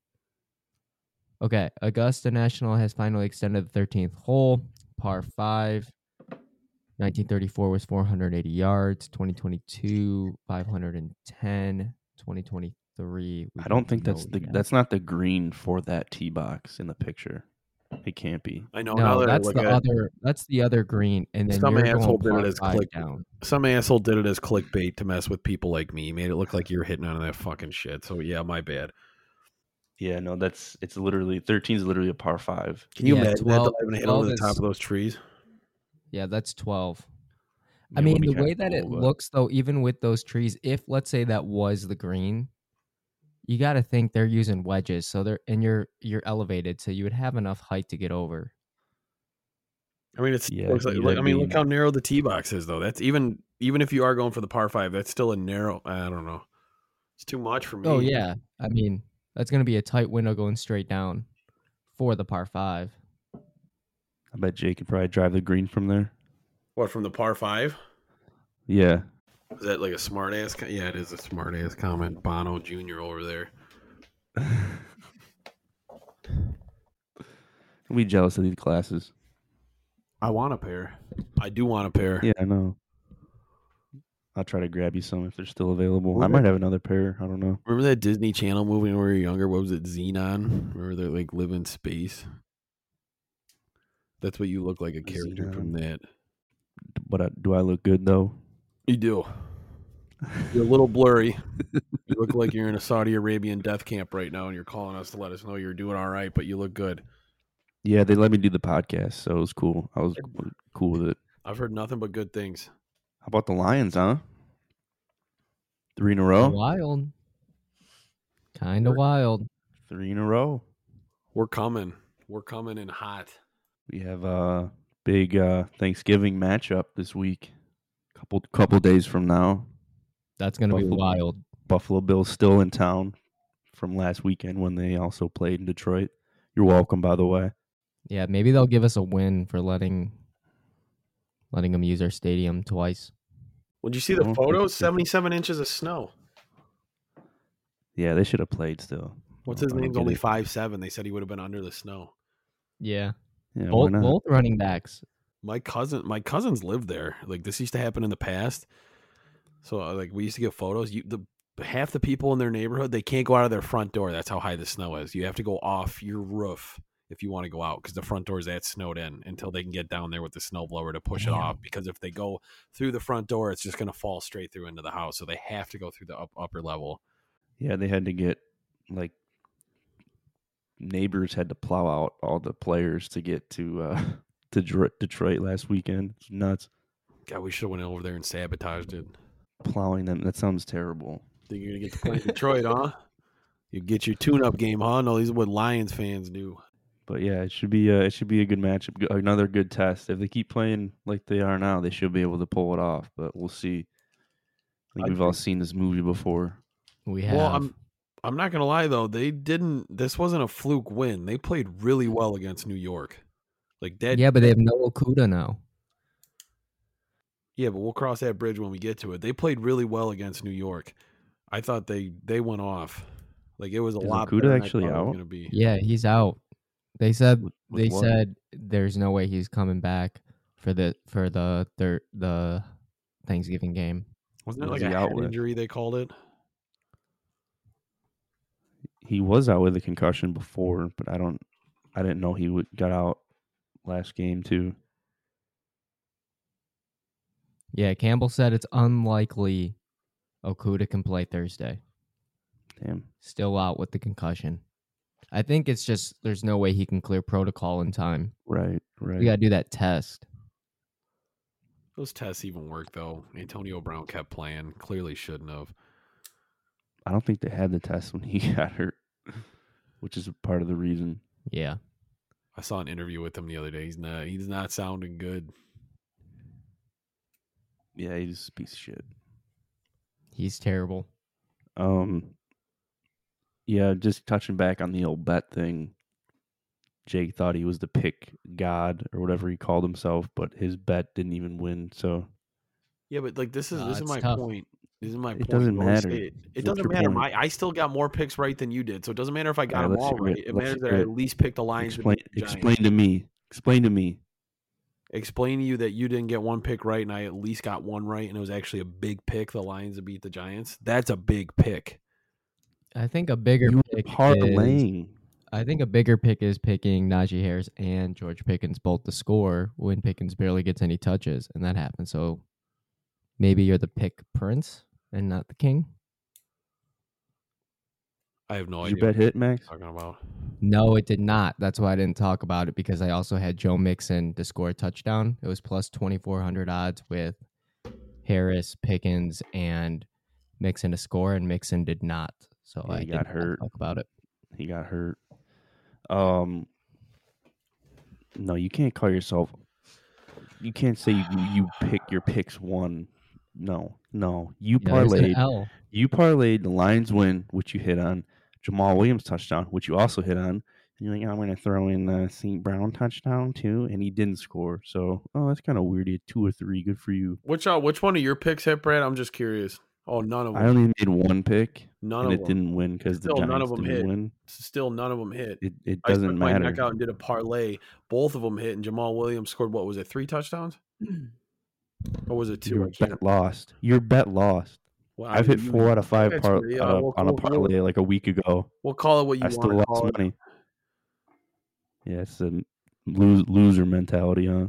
Okay. Augusta National has finally extended the 13th hole, par 5. 1934 was 480 yards. 2022, 510. 2023. I don't think that's the yet. that's not the green for that tee box in the picture. It can't be. I know. now No, that I that's look the at it, other. That's the other green, and then Some asshole did it as click- down. some asshole did it as clickbait to mess with people like me. Made it look like you're hitting on that fucking shit. So yeah, my bad. Yeah, no, that's it's literally 13 is literally a par five. Can you Yeah, imagine 12 that diving hit over 12 the top is- of those trees? Yeah, that's 12. I It would mean, the way that it but- looks, though, even with those trees, if let's say that was the green, you got to think they're using wedges, so they're and you're you're elevated, so you would have enough height to get over. I mean, it's Yeah, looks like, you'd look, I mean, look how narrow the tee box is, though. That's even even if you are going for the par five, that's still a narrow. I don't know. It's too much for oh, me. Oh yeah, I mean that's gonna be a tight window going straight down for the par five. I bet Jake could probably drive the green from there. What from the par five? Yeah. Is that like a smart ass? Co- yeah, it is a smart ass comment. Bono Jr. over there. I'll be jealous of these classes. I want a pair. I do want a pair. Yeah, I know. I'll try to grab you some if they're still available. I might have another pair. I don't know. Remember that Disney Channel movie when we were younger? What was it, Zenon? Remember they like live in space? That's what you look like a character from that. But I, do I look good though? You do. You're a little blurry. you look like you're in a Saudi Arabian death camp right now, and you're calling us to let us know you're doing all right, but you look good. Yeah, they let me do the podcast, so it was cool. I was cool with it. I've heard nothing but good things. How about the Lions, huh? Three in a row. Wild, kind of wild. Three in a row. We're coming. We're coming in hot. We have a big uh, Thanksgiving matchup this week. Couple couple days from now. That's gonna be wild. Buffalo Bills still in town from last weekend when they also played in Detroit. You're welcome, by the way. Yeah, maybe they'll give us a win for letting letting them use our stadium twice. Would you see the photos? 77 inches of snow. Yeah, they should have played still. What's his don't name's only five seven. They said he would have been under the snow. Yeah, Yeah, both both running backs. My cousin, my cousins lived there. Like this used to happen in the past. So uh, like we used to get photos. You the half the people in their neighborhood they can't go out of their front door. That's how high the snow is. You have to go off your roof if you want to go out because the front door is that snowed in until they can get down there with the snowblower to push it off. Because if they go through the front door, it's just going to fall straight through into the house. So they have to go through the up, upper level. Yeah, they had to get like neighbors had to plow out all the players to get to uh to Dr- Detroit last weekend. It's nuts. God, we should have went over there and sabotaged it. Plowing them. That sounds terrible. Think you're gonna get to play Detroit, huh? You get your tune-up game, huh? No, these are what Lions fans do. But yeah, it should be a, it should be a good matchup. Another good test. If they keep playing like they are now, they should be able to pull it off. But we'll see. I think I we've all seen this movie before. We have. Well, I'm I'm not gonna lie though, they didn't. This wasn't a fluke win. They played really well against New York. Like that. yeah, but they have no Okudah now. Yeah, but we'll cross that bridge when we get to it. They played really well against New York. I thought they they went off. Like it was a Is lot. Okudah better than I actually thought it was out? Be. Yeah, he's out. They said With- with they what? said there's no way he's coming back for the for the third the Thanksgiving game. Wasn't it What like was a out head with? injury they called it? He was out with a concussion before, but I don't. I didn't know he would, got out last game too. Yeah, Campbell said it's unlikely Okudah can play Thursday. Damn. Still out with the concussion. I think it's just there's no way he can clear protocol in time. Right. Right. We gotta do that test. Those tests even work though. Antonio Brown kept playing. Clearly shouldn't have. I don't think they had the test when he got hurt, which is a part of the reason. Yeah. I saw an interview with him the other day. He's not. He's not sounding good. Yeah, he's a piece of shit. He's terrible. Um, yeah, just touching back on the old bet thing. Jake thought he was the pick god or whatever he called himself, but his bet didn't even win. So Yeah, but like this is Uh, this is my tough. point. This is my It point. doesn't matter. It, it doesn't matter. My, I still got more picks right than you did, so it doesn't matter if I got Alright, them let's it. It matters hear that I at least picked the Lions. explain, the explain to me. Explain to me. explain to you that you didn't get one pick right and I at least got one right and it was actually a big pick the Lions to beat the Giants. That's a big pick. I think a bigger You were pick is, parlaying. I think a bigger pick is picking Najee Harris and George Pickens both to score when Pickens barely gets any touches, and that happens. So maybe you're the pick prince and not the king. I have no Did idea your bet hit, Max? talking about. No, it did not. That's why I didn't talk about it because I also had Joe Mixon to score a touchdown. It was plus 2,400 odds with Harris, Pickens, and Mixon to score, and Mixon did not. So Yeah, I he got hurt. Talk about it. He got hurt. Um, no, you can't call yourself. You can't say you, you pick your picks one. No, no, you Yeah, parlayed. You parlayed the Lions win, which you hit on. Jamaal Williams touchdown, which you also hit on. And you're like, I'm going to throw in the St. Brown touchdown too, and he didn't score. So, oh, that's kind of weird. He had two or three. Good for you. Which uh, which one of your picks hit, Brad? I'm just curious. Oh, none of them. I only made one pick, none and of it them. didn't win because the Giants none of them didn't hit. win. Still, none of them hit. It, it I doesn't neck matter. out and did a parlay. Both of them hit, and Jamaal Williams scored. What was it? Three touchdowns? Or was it two? Your bet lost. Your bet lost. I've hit four out of five par- fair. Yeah, on, a, we'll- on a we'll- we'll- parlay like a week ago. We'll call it what you I still want to lost call it. money. Yeah, it's a lose, loser mentality, huh?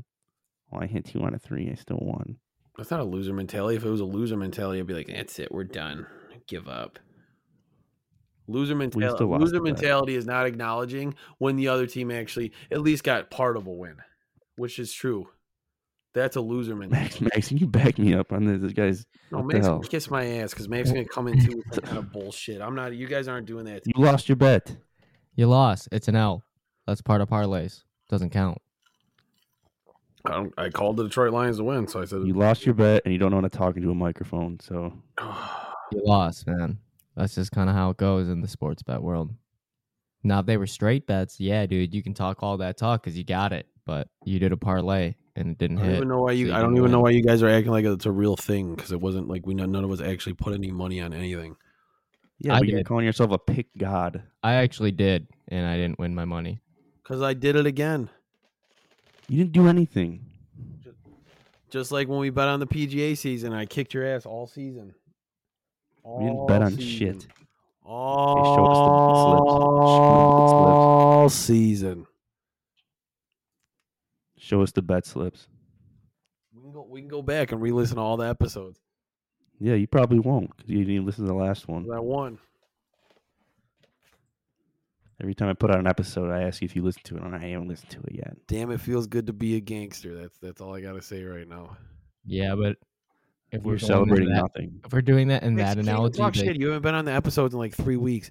Well, I hit two out of three. I still won. That's not a loser mentality. If it was a loser mentality, I'd be like, "That's it, we're done. Give up." Loser mentality. Loser mentality is not acknowledging when the other team actually at least got part of a win, which is true. That's a loser mentality. Max, Max, you back me up on this. This guy's. No, what the Max hell? kiss my ass because Max is gonna come into with some kind of bullshit. I'm not. You guys aren't doing that. You lost your bet. You lost. It's an L. That's part of parlays. Doesn't count. I, don't, I called the Detroit Lions to win, so I said, You lost your bet, and you don't know how to talk into a microphone. So You lost, man. That's just kind of how it goes in the sports bet world. Now, if they were straight bets, yeah, dude, you can talk all that talk because you got it. But you did a parlay and it didn't I don't hit. even know why so you. you I don't didn't even know why you guys are acting like it's a real thing because it wasn't like we none of us actually put any money on anything. yeah, I but you're did. calling yourself a pick god. I actually did, and I didn't win my money. Because I did it again. You didn't do anything. Just like when we bet on the PGA season, I kicked your ass all season. We didn't bet on season. shit. All season. Show us the bet slips. We can go. We can go back and re-listen to all the episodes. Yeah, you probably won't because you didn't even listen to the last one. I won. Every time I put out an episode, I ask you if you listened to it, and I haven't listened to it yet. Damn, it feels good to be a gangster. That's that's all I gotta say right now. Yeah, but if We're going into celebrating that, nothing. if we're doing that in Nick's that analogy, talk shit. You haven't been on the episodes in like three weeks.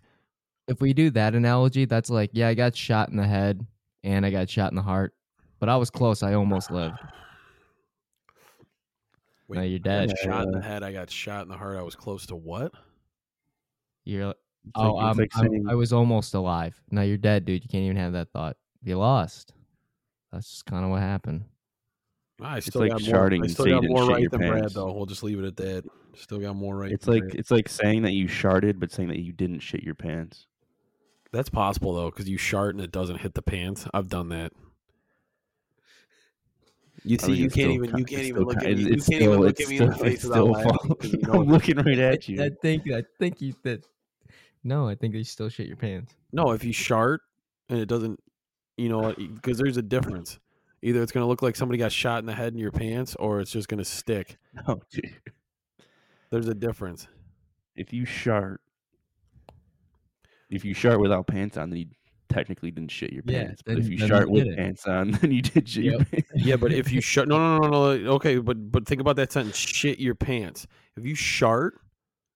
if we do that analogy, that's like, yeah, I got shot in the head and I got shot in the heart, but I was close. I almost lived. Now you're I dead. got shot in the head. I got shot in the heart. I was close to what? You're It's oh, like- I'm, like I'm- saying- I was almost alive. Now you're dead, dude. You can't even have that thought. You lost. That's just kind of what happened. I still like got more. sharding I and still you got more shit right your than Brad, pants. though. We'll just leave it at that. Still got more right. It's than like Brad. it's like saying that you sharded, but saying that you didn't shit your pants. that's possible though, because you shart and it doesn't hit the pants. I've done that. You I see, think you can't even. You can't even look ki- at me. You it's can't even look it's at me in the face without still laughing. you know I'm looking right at you. I think I think you did. No, I think you still shit your pants. No, if you shart and it doesn't, you know, because there's a difference. Either it's going to look like somebody got shot in the head in your pants, or it's just going to stick. Oh, dude. There's a difference. If you shart, if you shart without pants on, then you technically didn't shit your Yeah, pants. But if you shart with it. pants on, then you did shit your Yep. pants. Yeah, but if you shart, no, no, no, no, no. Okay, but but think about that sentence. Shit your pants. If you shart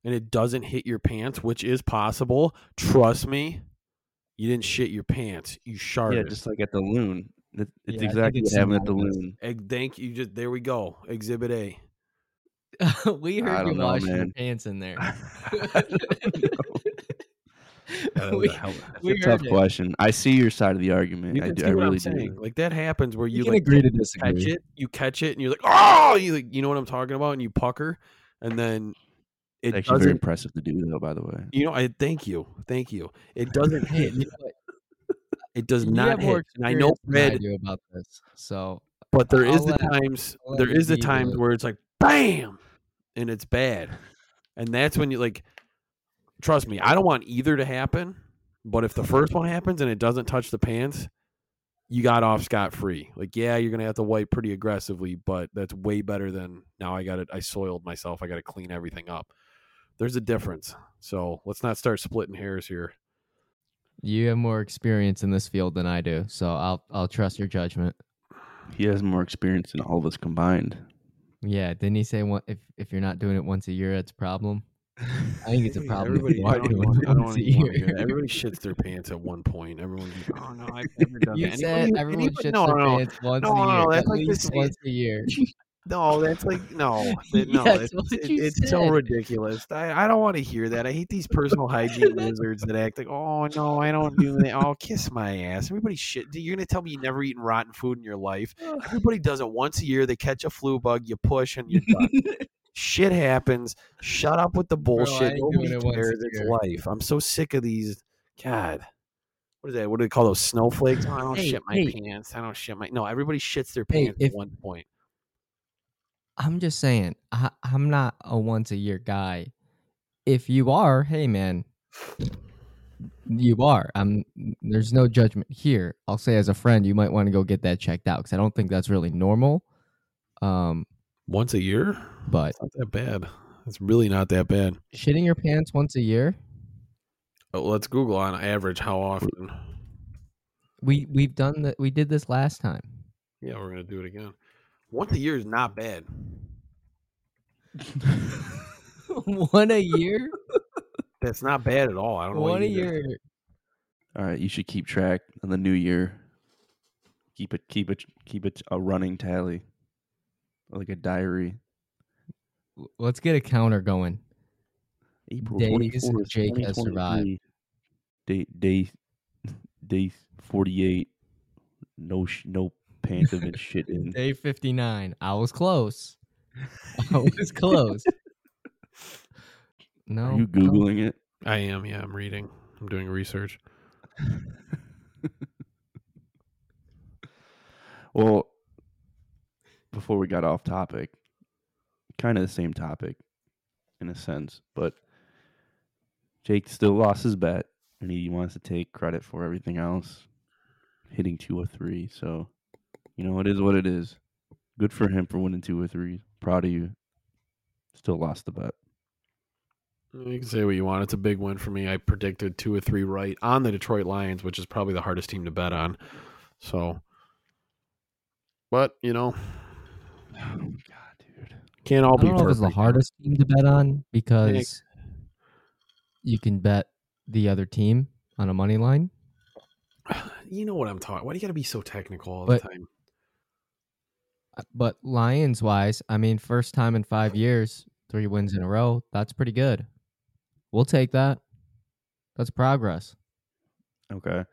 and it doesn't hit your pants, which is possible, trust me, you didn't shit your pants. You sharted. Yeah, just like at the loon. That- It's Yeah, exactly it's what happened at the synonymous. loon. Thank you. Just there we go. Exhibit A. we heard you don't know, washing your man. pants in there. I we, That's we a tough it. question. I see your side of the argument. I, do, I really do. Like that happens where you you can like agree to catch it, you catch it, and you're like, oh, you like, you know what I'm talking about, and you pucker, and then it It's actually very impressive to do, though. By the way, You know, I thank you, thank you. It doesn't Hey, hit. You know what? It does You not hit. And I know than I about this. So But there is I'll the let- times I'll there is the times where it's like bam and it's bad. And that's when you like trust me, I don't want either to happen, but if the first one happens and it doesn't touch the pants, you got off scot free. Like yeah, you're going to have to wipe pretty aggressively, but that's way better than now I got it I soiled myself. I got to clean everything up. There's a difference. So, let's not start splitting hairs here. You have more experience in this field than I do. So I'll I'll trust your judgment. he has more experience than all of us combined. Yeah, didn't he say one, if if you're not doing it once a year, it's a problem? I think it's a problem. Everybody, I don't, want, I don't once a even wanna year. hear that. Everybody shits their pants at one point. Everyone's like, oh no, I've never done You that. said Anybody- everyone anybody- shits no, their no, pants once No, a no, year. that's at like least this- once a year. No, that's like no, that- no. That's it's it- it's so ridiculous. I, I don't want to hear that. I hate these personal hygiene wizards that act like, oh no, I don't do that. Oh, kiss my ass. Everybody shit. You're gonna tell me you never eaten rotten food in your life? Everybody does it once a year. They catch a flu bug, you push, and you're done. Shit happens. Shut up with the bullshit. ain't Nobody it cares. It's life. I'm so sick of these. God. What is that? What do they call those snowflakes? Oh, I don't Hey, shit my hey. pants. I don't shit my. No, everybody shits their Hey, pants if- at one point. I'm just saying, I, I'm not a once a year guy. If you are, hey man, you are. I'm. There's no judgment here. I'll say as a friend, you might want to go get that checked out because I don't think that's really normal. Um, Once a year? but It's not that bad. It's really not that bad. shitting your pants once a year, Oh, let's Google on average how often. we we've done that. We did this last time. Yeah, we're gonna do it again. Once a year is not bad. One a year. That's not bad at all. I don't know. what One a you do. year. All right, you should keep track on the new year. Keep it, keep it, keep it a running tally, like a diary. Let's get a counter going. April Days 24th, Jake has survived. Day, day, day forty-eight. No, sh- no pants have been shit in. Day 59. I was close. I was close. No. Are you no. googling it? I am. Yeah, I'm reading. I'm doing research. Well, before we got off topic, kind of the same topic in a sense, but Jake still lost his bet and he wants to take credit for everything else, hitting two or three. So, you know, it is what it is. Good for him for winning two or three. Proud of you. Still lost the bet. You can say what you want. It's a big win for me. I predicted two or three right on the Detroit Lions, which is probably the hardest team to bet on. So, but you know, Oh, God, dude. Can't all I be don't know if it's the hardest team to bet on because you can bet the other team on a money line. You know what I'm talking. Why do you got to be so technical all But- the time? Uh, But Lions wise, I mean, first time in five years, three wins in a row. That's pretty good. We'll take that. That's progress. Okay.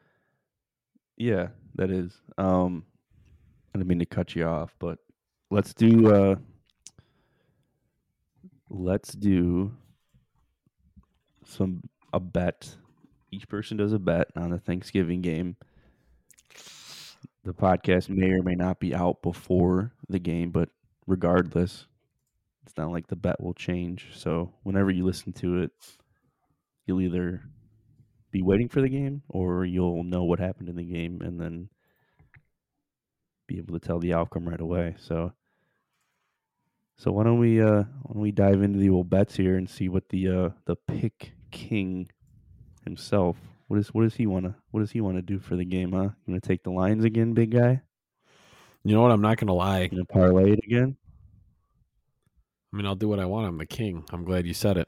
Yeah, that is. Um I didn't mean to cut you off, but let's do uh let's do some a bet. Each person does a bet on the Thanksgiving game. The podcast may or may not be out before the game, but regardless, it's not like the bet will change. So whenever you listen to it, you'll either be waiting for the game or you'll know what happened in the game and then be able to tell the outcome right away. So so why don't we uh why don't we dive into the old bets here and see what the uh the pick king himself what is what does he wanna what does he wanna do for the game, huh? You gonna take the lines again, big guy? You know what? I'm not gonna lie. You gonna parlay it again? I mean, I'll do what I want. I'm the king. I'm glad you said it.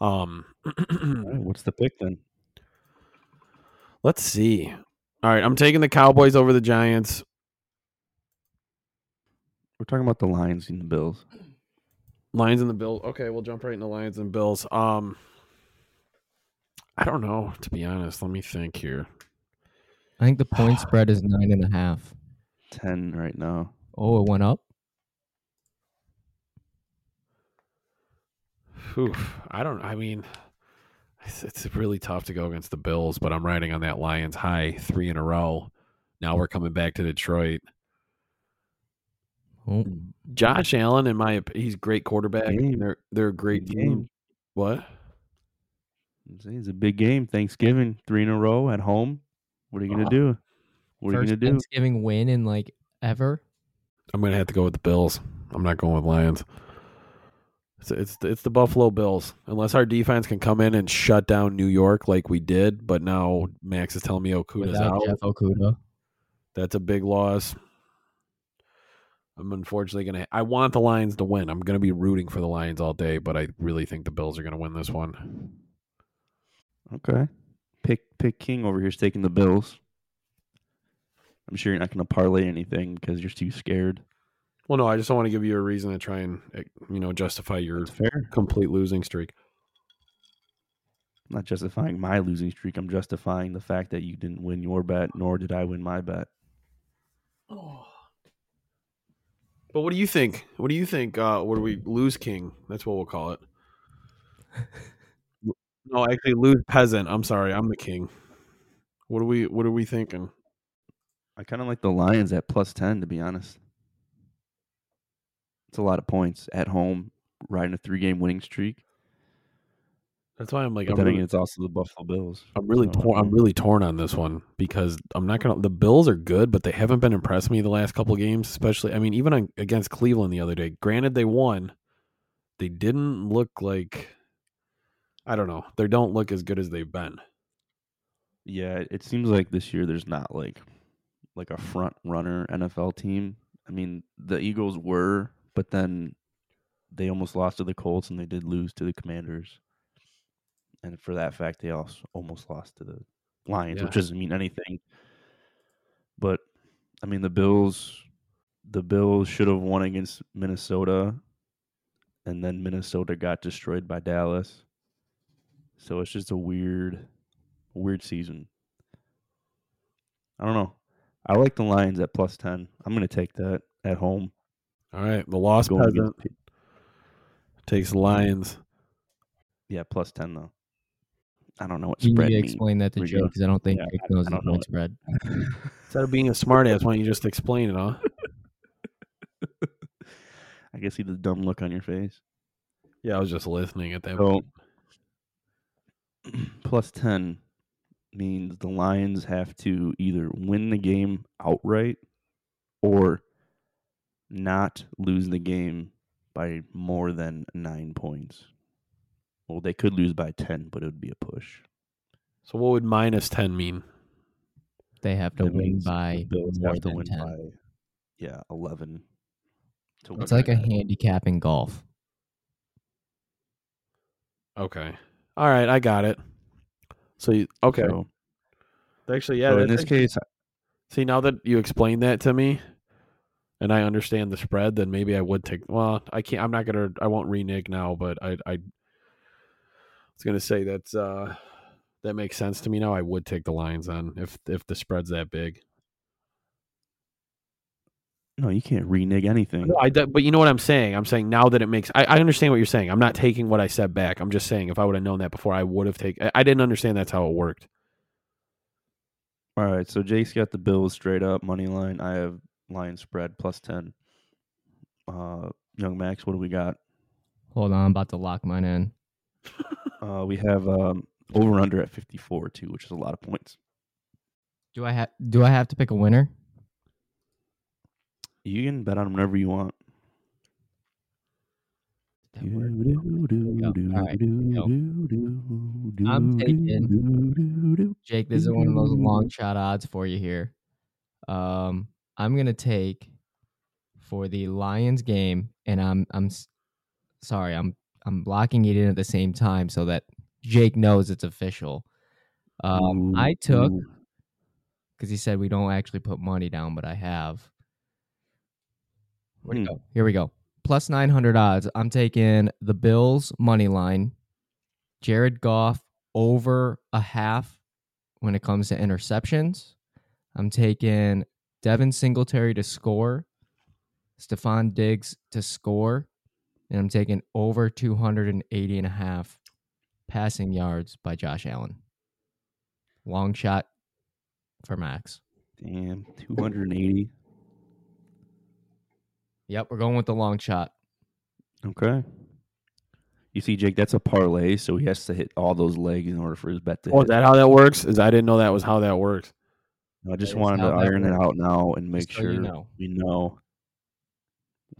Um, right, what's the pick then? let's see. All right, I'm taking the Cowboys over the Giants. We're talking about the Lions and the Bills. Lions and the Bills. Okay, we'll jump right into Lions and Bills. Um, I don't know to be honest. Let me think here. I think the point spread is nine and a half. Ten right now. Oh, it went up. Oof, I don't. I mean, it's, it's really tough to go against the Bills, but I'm riding on that Lions high three in a row. Now we're coming back to Detroit. Oh, Josh Allen, in my op- he's a great quarterback. Game. They're they're a great team. game. What? It's a big game. Thanksgiving, three in a row at home. What are you gonna do? What are you gonna do? Thanksgiving win in like ever. I'm gonna have to go with the Bills. I'm not going with Lions. It's it's it's the Buffalo Bills. Unless our defense can come in and shut down New York like we did, but now Max is telling me Okudah's Without out. Jeff Okudah. That's a big loss. I'm unfortunately gonna. I want the Lions to win. I'm gonna be rooting for the Lions all day, but I really think the Bills are gonna win this one. Okay. Pick pick King over here's taking the Bills. I'm sure you're not gonna parlay anything because you're too scared. Well, no, I just don't want to give you a reason to try and eh, you know justify your fair. complete losing streak. I'm not justifying my losing streak. I'm justifying the fact that you didn't win your bet, nor did I win my bet. Oh. But what do you think? What do you think? Uh, what do we lose king? That's what we'll call it. no, actually, lose peasant. I'm sorry, I'm the king. What are we? What are we thinking? I kind of like the Lions at plus ten, to be honest. It's a lot of points at home, riding a three game winning streak. That's why I'm like, But I'm really, it's also the Buffalo Bills. I'm really so, torn. I'm really torn on this one because I'm not gonna. The Bills are good, but they haven't been impressing me the last couple of games. Especially, I mean, even on, against Cleveland the other day. Granted, they won. They didn't look like. I don't know. They don't look as good as they've been. Yeah, it- seems like this year there's not like like a front runner NFL team. I mean, the Eagles were, but then they almost lost to the Colts and they did lose to the Commanders. And for that fact, they also almost lost to the Lions, which doesn't mean anything. But I mean, the Bills, the Bills should have won against Minnesota, and then Minnesota got destroyed by Dallas. So it's just a weird, weird season. I don't know. I like the Lions at plus ten. I'm gonna take that at home. All right, the lost Going peasant against, takes the Lions. yeah, plus ten though. I don't know what You need spread to means. explain that to We Joe because I don't think Yeah, Jake I- knows I the don't know point spread. Instead of being a smartass, why don't you just explain it, huh? I can see the dumb look on your face. Yeah, I was just listening at that So point. Plus ten means the Lions have to either win the game outright or not lose the game by more than nine points. Well, they could lose by ten, but it would be a push. So what would minus ten mean? They have to win by Bills more have to than win 10. by yeah eleven. It's like a that. handicap in golf. Okay. All right, I got it. So you, okay, So, actually, yeah. so in that's this case, See, now that you explained that to me, and I understand the spread, then maybe I would take. Well, I can't. I'm not gonna. I won't renege now, but I. I I was gonna say that's uh that makes sense to me now. I would take the Lions on if if the spread's that big. No, you can't renege anything. No, I. d- But you know what I'm saying. I'm saying now that it makes. I, I understand what you're saying. I'm not taking what I said back. I'm just saying if I would have known that before, I would have taken. I didn't understand that's how it worked. All right, so Jake's got the Bills straight up money line. I have line spread plus ten. Uh, Young Max, what do we got? Hold on, I'm about to lock mine in. Uh, we have um, over under at fifty four too, which is a lot of points. Do I have do I have to pick a winner? You can bet on whenever you want. That work? go. All right. I'm taking- Jake, this is one of those long shot odds for you here. Um, I'm gonna take for the Lions game, and I'm I'm sorry, I'm I'm locking it in at the same time so that Jake knows it's official. Um, I took because he said we don't actually put money down, but I have. Hmm. go? Here we go. Plus 900 odds. I'm taking the Bills money line, Jared Goff over a half when it comes to interceptions. I'm taking Devin Singletary to score, Stefon Diggs to score, and I'm taking over 280 and a half passing yards by Josh Allen. Long shot for Max. Damn, two hundred and eighty. Yep, we're going with the long shot. Okay. You see, Jake, that's a parlay, so he has to hit all those legs in order for his bet to Oh, hit. is that how that works? Is I didn't know that was how that works. I just That is wanted to iron it out now and make so sure you know. we know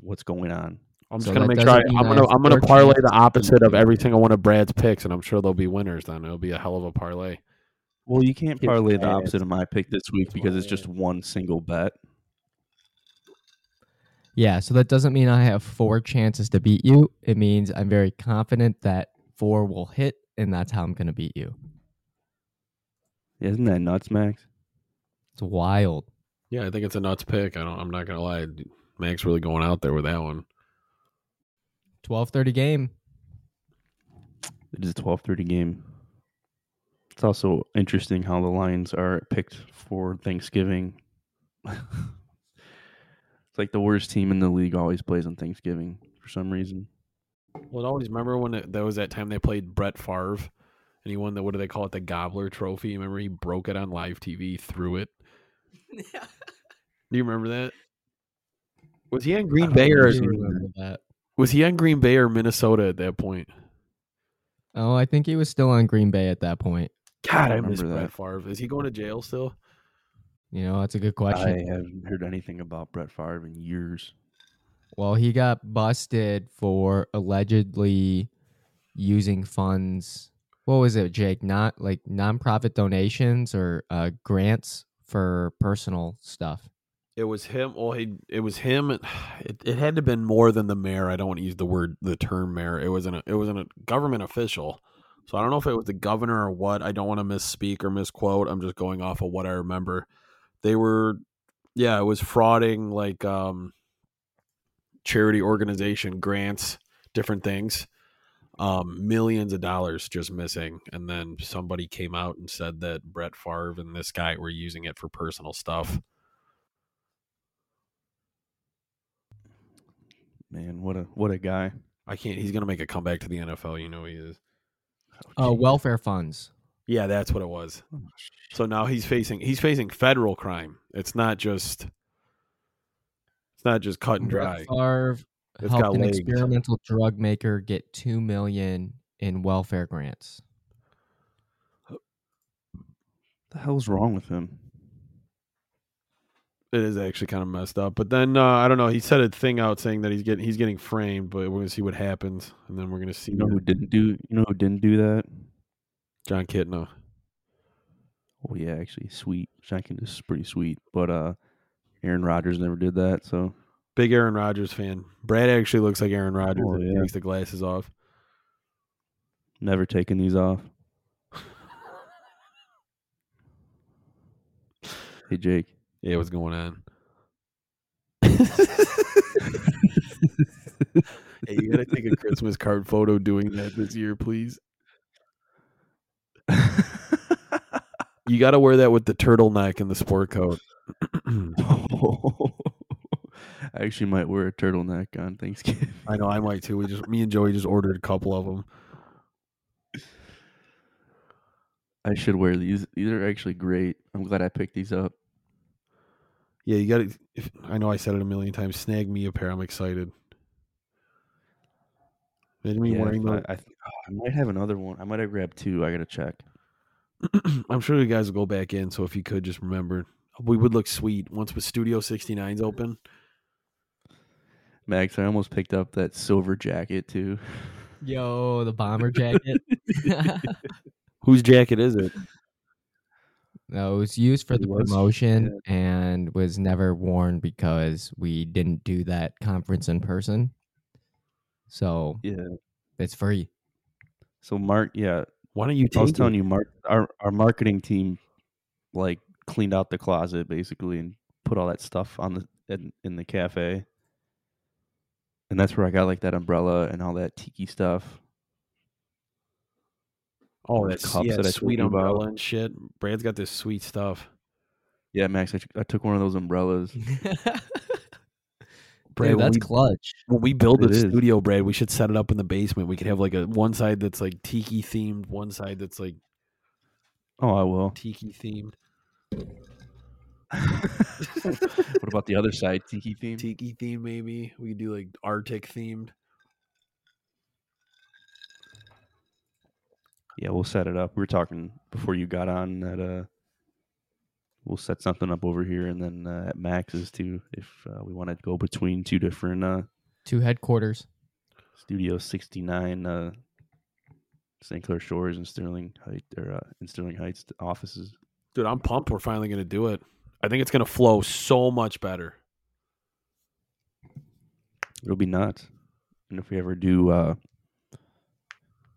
what's going on. I'm just So gonna make sure. I, I'm I gonna I'm gonna parlay the opposite of beat every you. single one of Brad's picks, and I'm sure there'll be winners. Then it'll be a hell of a parlay. Well, you can't parlay the opposite of my pick this week because it's just one single bet. Yeah, so that doesn't mean I have four chances to beat you. It means I'm very confident that four will hit, and that's how I'm going to beat you. Isn't that nuts, Max? It's wild. Yeah, I think it's a nuts pick. I don't. I'm not gonna lie. Max really going out there with that one. 12:30 game. It is a twelve thirty game. It's also interesting how the Lions are picked for Thanksgiving. it's like the worst team in the league always plays on Thanksgiving for some reason. Well, I always remember when it, there was that time they played Brett Favre, and he won the what do they call it, the Gobbler Trophy? Remember he broke it on live TV, threw it. yeah. Do you remember that? Was he on Green Bay or remember I seeing do remember that. was he on Green Bay or Minnesota at that point? Oh, I think he was still on Green Bay at that point. God, I remember miss that. Brett Favre. Is he going to jail still? You know, that's a good question. I haven't heard anything about Brett Favre in years. Well, he got busted for allegedly using funds. What was it, Jake? Not like nonprofit donations or uh, grants for personal stuff. It was him. Well, he it was him. It, it had to have been more than the mayor. I don't want to use the word the term mayor. It was an it was a government official. So I don't know if it was the governor or what. I don't want to misspeak or misquote. I'm just going off of what I remember. They were, yeah, it was frauding like um, charity organization grants, different things. Um, millions of dollars just missing, and then somebody came out and said that Brett Favre and this guy were using it for personal stuff. Man, what a what a guy. I can't. He's gonna make a comeback to the NFL. You know he is. Uh, welfare funds. Yeah, that's what it was. Oh, So now he's facing he's facing federal crime. It's not just it's not just cut and dry. Brett Favre It's got helped an legs. experimental drug maker get two million in welfare grants. the hell's wrong with him? It is actually kind of messed up. But then uh, I don't know. He said a thing out saying that he's getting he's getting framed, but we're gonna see what happens, and then we're gonna see You know who didn't do? You know who didn't do that? Jon Kitna. Oh yeah, actually, sweet. Shankin is pretty sweet, but uh, Aaron Rodgers never did that. So Big Aaron Rodgers fan. Brad actually looks like Aaron Rodgers Oh, he yeah. takes the glasses off. Never taking these off. Hey Jake. Yeah, what's going on? hey, you gotta take a Christmas card photo doing that this year, please. You gotta wear that with the turtleneck and the sport coat. I actually might wear a turtleneck on Thanksgiving. I know I might too. We just me and Joey just ordered a couple of them. I should wear these. These are actually great. I'm glad I picked these up. Yeah, you gotta. I know I said it a million times. Snag me a pair. I'm excited. Imagine me Yeah, wearing if I. I, th- oh, I might have another one. I might have grabbed two. I gotta check. I'm sure you guys will go back in. So if you could just remember, we would look sweet once with Studio 69's open. Max, I almost picked up that silver jacket too. Yo, the bomber jacket. Whose jacket is it? no, it was used for It the was? promotion and was never worn because we didn't do that conference in person. So Yeah. it's free. So Mark, yeah, Why don't you I was take telling it? you, Mark, our our marketing team like cleaned out the closet basically and put all that stuff on the in, in the cafe. And that's where I got like that umbrella and all that tiki stuff. Oh, the that's cups yeah, that I told sweet you about. umbrella and shit. Brad's got this sweet stuff. Yeah, Max, I took one of those umbrellas. Brad, Dude, that's we, clutch. when we build It a is. studio, Brad, we should set it up in the basement. We could have like a one side that's like tiki themed, one side that's like Oh, I will. tiki themed. what about the other side, tiki themed? Tiki themed, maybe. We could do like Arctic themed. Yeah, we'll set it up. We were talking before you got on that uh we'll set something up over here and then uh, at Max's too if uh, we want to go between two different uh Two headquarters. Studio 69 uh St. Clair Shores and Sterling Heights or uh, in Sterling Heights offices. Dude, I'm pumped we're finally gonna do it. I think it's gonna flow so much better. It'll be nuts. And if we ever do uh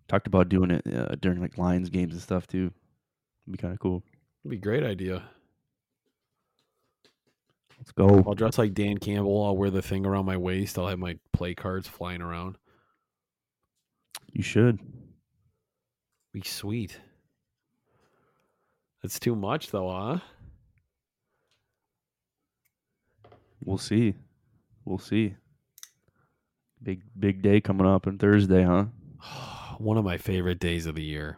talked about doing it uh, during like Lions games and stuff too. It'd be kind of cool. It'd be a great idea. Let's go. I'll dress like Dan Campbell. I'll wear the thing around my waist. I'll have my play cards flying around. You should. Be sweet. That's too much though, huh? We'll see. We'll see. Big big day coming up on Thursday, huh? One of my favorite days of the year.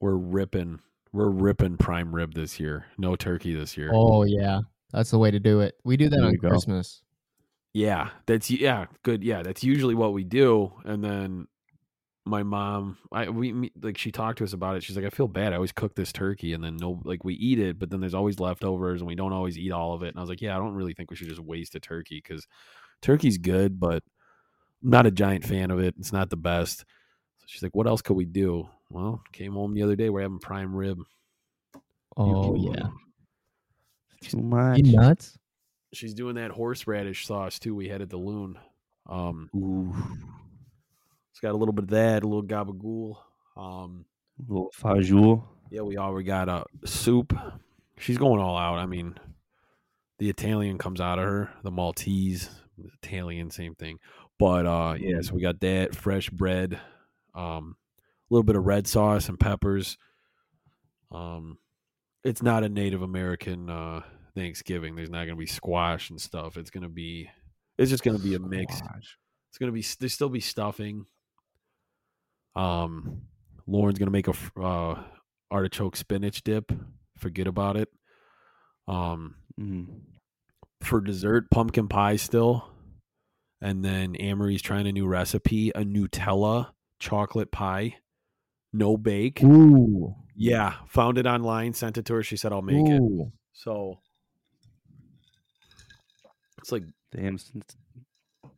We're ripping we're ripping prime rib this year. No turkey this year. Oh yeah, that's the way to do it. We do that There on. Christmas. Yeah, that's yeah, good. Yeah, that's usually what we do. And then my mom, I we like she talked to us about it. She's like, I feel bad. I always cook this turkey, and then no, like we eat it, but then there's always leftovers, and we don't always eat all of it. And I was like, yeah, I don't really think we should just waste a turkey because turkey's good, but I'm not a giant fan of it. It's not the best. So she's like, what else could we do? Well, came home the other day. We're having prime rib. Oh yeah. Too much. You nuts? She's doing that horseradish sauce too. We had at the loon. Um, Ooh, it's got a little bit of that, a little gabagool. Um, little fajoule. Yeah, we already got a soup. She's going all out. I mean, the Italian comes out of her, the Maltese, Italian, same thing. But uh yeah, so we got that fresh bread, um, a little bit of red sauce and peppers. Um, it's not a Native American uh Thanksgiving. There's not gonna be squash and stuff. It's gonna be, it's just gonna be a mix. Squash. It's gonna be there's still be stuffing. Um, Lauren's gonna make a uh, artichoke spinach dip. Forget about it. Um, Mm. for dessert, pumpkin pie still, and then Amory's trying a new recipe: a Nutella chocolate pie, no bake. Ooh. Yeah, found it online, sent it to her. She said I'll make it. So it's like Damn, it's it's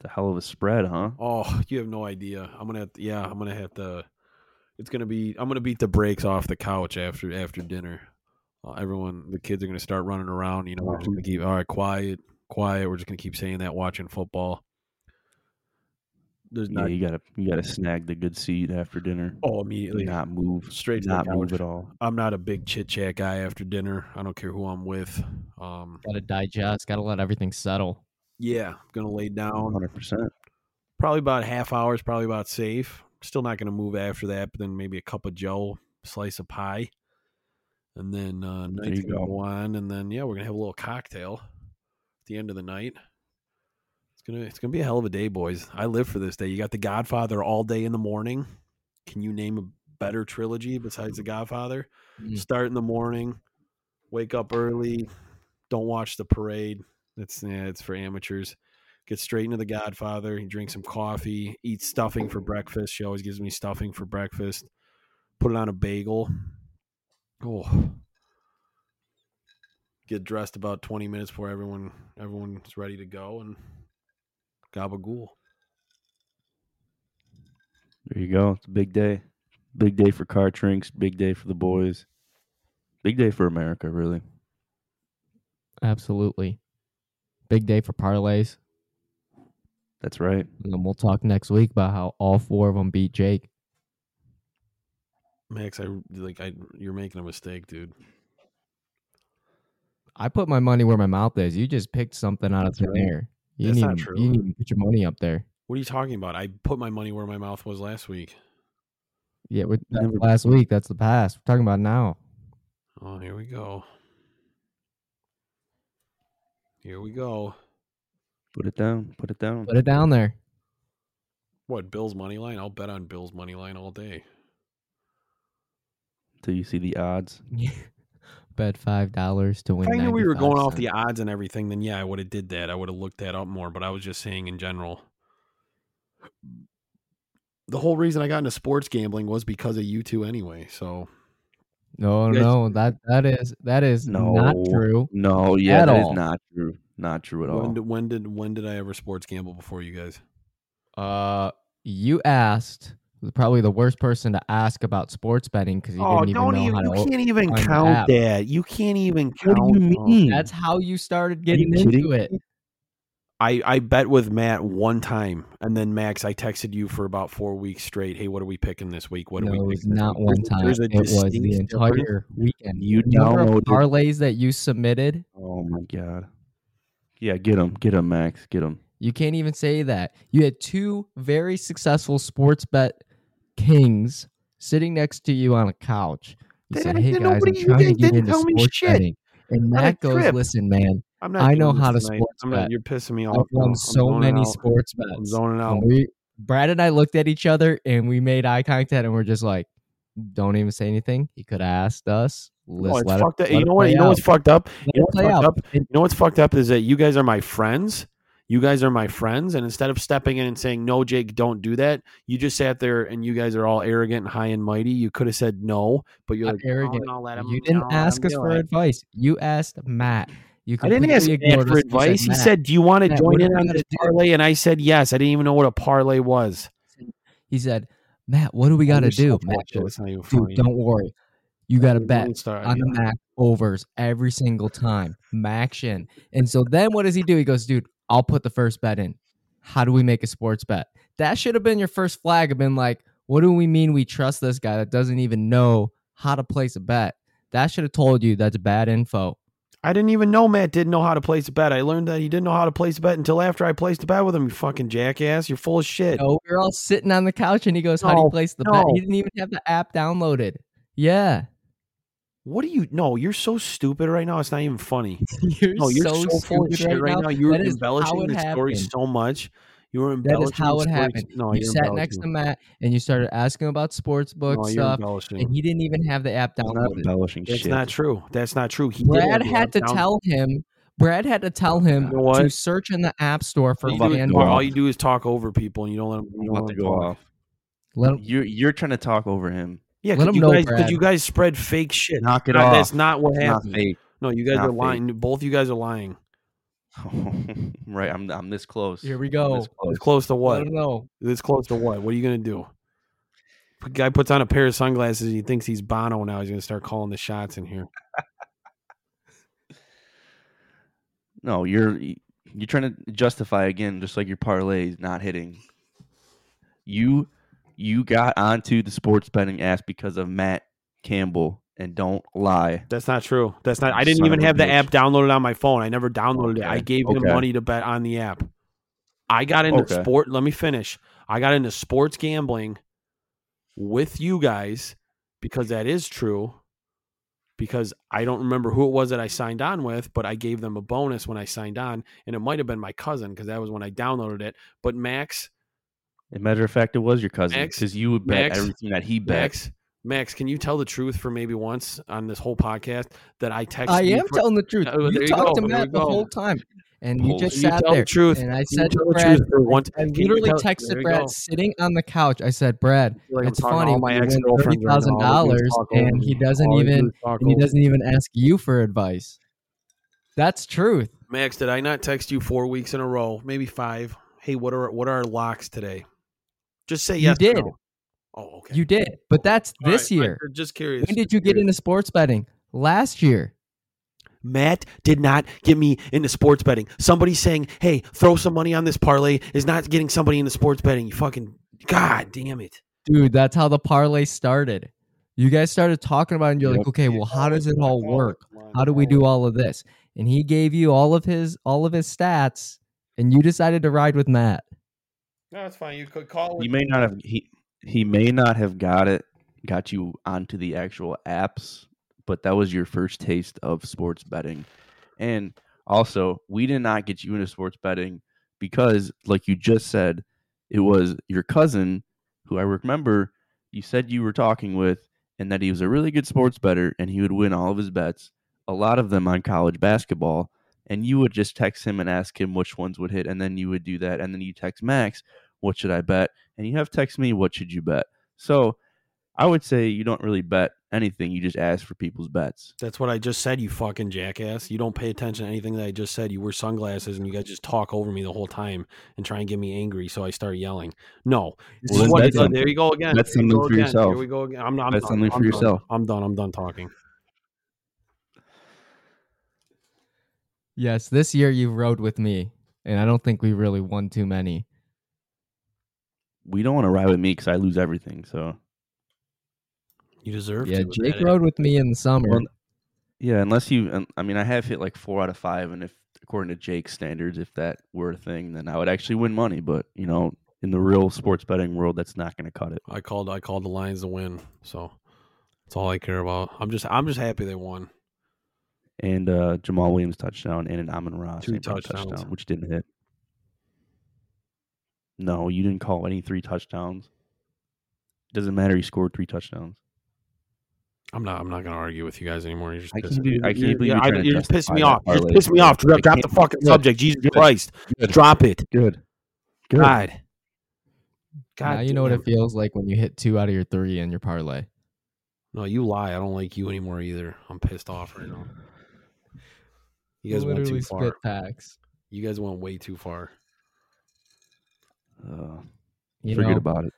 a hell of a spread, huh? Oh, you have no idea. I'm gonna have to, yeah, I'm gonna have to. It's gonna be. I'm gonna beat the brakes off the couch after after dinner. Uh, everyone, the kids are gonna start running around. You know, we're just gonna keep all right, quiet, quiet. We're just gonna keep saying that watching football. There's Yeah, not you gotta you gotta snag the good seat after dinner. oh immediately Not move. straight to the Not move at all. I'm not a big chit chat guy after dinner. I don't care who I'm with. Um, Got to digest. Got to let everything settle. yeah, gonna lay down. Hundred percent. Probably about half hours. Probably about safe. Still not gonna move after that. But then maybe a cup of Joe, slice of pie, and then uh, There night's you gonna go. go on. And then yeah, we're gonna have a little cocktail at the end of the night. It's gonna it's gonna be a hell of a day, boys. I live for this day. You got The Godfather all day in the morning. Can you name a better trilogy besides The Godfather? Mm. Start in the morning, wake up early, don't watch the parade. It's yeah, it's for amateurs. Get straight into The Godfather. You drink some coffee, eat stuffing for breakfast. She always gives me stuffing for breakfast. Put it on a bagel. Oh. Get dressed about twenty minutes before everyone everyone's ready to go and gabagool. There you go. It's a big day. Big day for Cart Drinks. Big day for the boys. Big day for America, really. Absolutely. Big day for parlays. That's right. And then we'll talk next week about how all four of them beat Jake. Max, I like I you're making a mistake, dude. I put my money where my mouth is. You just picked something out of thin right. air. You That's need not true. You need to put your money up there. What are you talking about? I put my money where my mouth was last week. Yeah, we that's Never- last week. That's the past. We're talking about now. Oh, here we go. Here we go. Put it down. Put it down. Put it down there. What, Bill's money line? I'll bet on Bill's money line all day. Till you see the odds. Bet five dollars to win. If I knew we were going 95 off the odds and everything, then yeah, I would have did that. I would have looked that up more, but I was just saying in general. The whole reason I got into sports gambling was because of you two anyway. So No, guys- no, that that is that is no, not No. true. No, yeah, At that is all. not true. Not true at all. when did, when did when did I ever sports gamble before you guys? Uh, you asked probably the worst person to ask about sports betting because you oh, didn't even know how to. Oh, can't even count that. You can't even What do you oh. mean? That's how you started Are you getting into it. I, I bet with Matt one time, and then Max, I texted you for about four weeks straight. Hey, what are we picking this week? What are we it not one time. It was the distinct difference. entire weekend. You know parlays that you submitted. Oh my god. Yeah, get him, get him, Max, get him. You can't even say that. You had two very successful sports bet kings sitting next to you on a couch. You said, didn't- "Hey guys, I'm trying to get into sports betting." And Matt goes, trip. "Listen, man, I'm not. I know how to tonight. sports I'm not, bet. You're pissing me off. I've won so many out. sports I'm bets." zoning out. And we, Brad and I looked at each other and we made eye contact and we're just like, "Don't even say anything." He could have asked us. Let's it's let it- up. let You know what? You know what's fucked up? Let You know what's fucked out. up? You know what's fucked up is that you guys are my friends. You guys are my friends, and instead of stepping in and saying no, Jake, don't do that, you just sat there and you guys are all arrogant and high and mighty. You could have said no, but you're like arrogant. "Oh, him- You didn't ask us for it." advice. You asked Matt. You I didn't ask Matt for. You said, advice. He said, "Do you want to Matt, join in on this parlay?" And I said yes. I didn't even know what a parlay was. He said, Matt, what do we got to do? so Matt bullshit. It's not even dude, don't worry. You got to bet start- on the MAC overs every single time. MACtion. And so then what does he do? He goes, dude, I'll put the first bet in. How do we make a sports bet? That should have been your first flag of been like, what do we mean we trust this guy that doesn't even know how to place a bet? That should have told you that's bad info. I didn't even know Matt didn't know how to place a bet. I learned that he didn't know how to place a bet until after I placed a bet with him. You fucking jackass! You're full of shit. No, we were all sitting on the couch and he goes, How do you place the bet? no. He didn't even have the app downloaded. Yeah. What do you? No, you're so stupid right now. It's not even funny. You're, No, you're so, so, full of shit right now. You're That is how embellishing it the story so much. You were embellishing. is how it happened. No, you sat next to. Matt and you started asking about sports book No, stuff, and he didn't even have the app It's not downloaded. embellishing That's shit. not true. That's not true. He Brad have had to down- tell him. Brad had to tell him You know to search in the app store for All you, do is, fucking FanDuel. go all you do is talk over people, and you don't let them. You don't about let to them go off. Let him, You're you're trying to talk over him. Yeah, Let because him you know, guys, 'cause Brad. you guys spread fake shit. Knock it No, off. That's not what It's happened. fake. No, you guys Not are lying. Both you guys are lying. right, I'm I'm this close. Here we I'm go. this close. It's close to let what? him know. This close to what? What are you gonna do? A guy puts on a pair of sunglasses. He thinks he's Bono now. He's gonna start calling the shots in here. No, you're you're trying to justify again, just like your parlays not hitting. You you got onto the sports betting ass because of Matt Campbell, and don't lie. That's not true. That's not. I didn't Son even have the app downloaded on my phone. I never downloaded it. I Okay, gave him money to bet on the app. I got into Okay. sport. Let me finish. I got into sports gambling with you guys because that is true. Because I don't remember who it was that I signed on with, but I gave them a bonus when I signed on, and it might have been my cousin because that was when I downloaded it. But Max, As a matter of fact, it was your cousin because you would bet Max, everything that he bet. Max, Max, can you tell the truth for maybe once on this whole podcast that I texted? I am for- telling the truth. Oh, you you talked go, to there Matt the whole time, and you just Bullshit. You sat tell there. the truth. And I You said to tell the Brad, truth for once. I Can literally tell- texted you Brad go. sitting on the couch. I said, Brad, Like it's funny all my when you win thirty ex-girlfriends right thousand now. All they do is dollars and he doesn't All they do even and he doesn't even ask you for advice. That's truth. Max, did I not text you four weeks in a row? Maybe five. Hey, what are what are our locks today? Just say You yes. or did. no. Oh, okay. You did, but that's All this right, year. I'm just curious. When did you get into sports betting? Last year. Matt did not get me into sports betting. Somebody saying, "Hey, throw some money on this parlay," is not getting somebody into sports betting. You fucking god damn it! Dude, that's how the parlay started. You guys started talking about it and you're like, okay, well, how does it all work? How do we do all of this? And he gave you all of his all of his stats, and you decided to ride with Matt. No, that's fine. You could call He may not have he he may not have got it got you onto the actual apps, but that was your first taste of sports betting. And also, we did not get you into sports betting because, like you just said, it was your cousin who I remember you said you were talking with, and that he was a really good sports better and he would win all of his bets, a lot of them on college basketball. And you would just text him and ask him which ones would hit, and then you would do that. And then you text Max, what should I bet? And you have text me, what should you bet? So I would say you don't really bet anything. You just ask for people's bets. That's what I just said, you fucking jackass. You don't pay attention to anything that I just said. You wear sunglasses and you guys just talk over me the whole time and try and get me angry, so I start yelling. No. Well, what- that's uh, something- there you go again. that's something go for again. yourself. Here we go again. I'm, I'm That's done. something for I'm done. yourself. I'm done. I'm done talking. Yes, this year you rode with me, and I don't think we really won too many. We don't want to ride with me because I lose everything. So You deserve Yeah, to. Jake rode with me in the summer. Well, yeah, unless you, I mean, I have hit like four out of five, and if according to Jake's standards, if that were a thing, then I would actually win money. But you know, in the real sports betting world, that's not going to cut it. I called I called the Lions to win, so that's all I care about. I'm just I'm just happy they won. And uh, Jamaal Williams touchdown and an Amon-Ra Two St. Brown touchdowns. touchdown, which didn't hit. No, you didn't call any three touchdowns. Doesn't matter. He scored three touchdowns. I'm not I'm not gonna argue with you guys anymore. You're just I can't pissing- believe- I can't you- believe you- you're I- trying just pissed me off. that You just parlay. pissed me off. Drop, drop the fucking Good. subject. Jesus Good. Christ. Good. Drop it. Good. Good. God. God now you know what it feels like when you hit two out of your three in your parlay. No, you lie. I don't like you anymore either. I'm pissed off right now. You guys went literally too far. spit packs. You guys went way too far. Uh, You forget know, about it.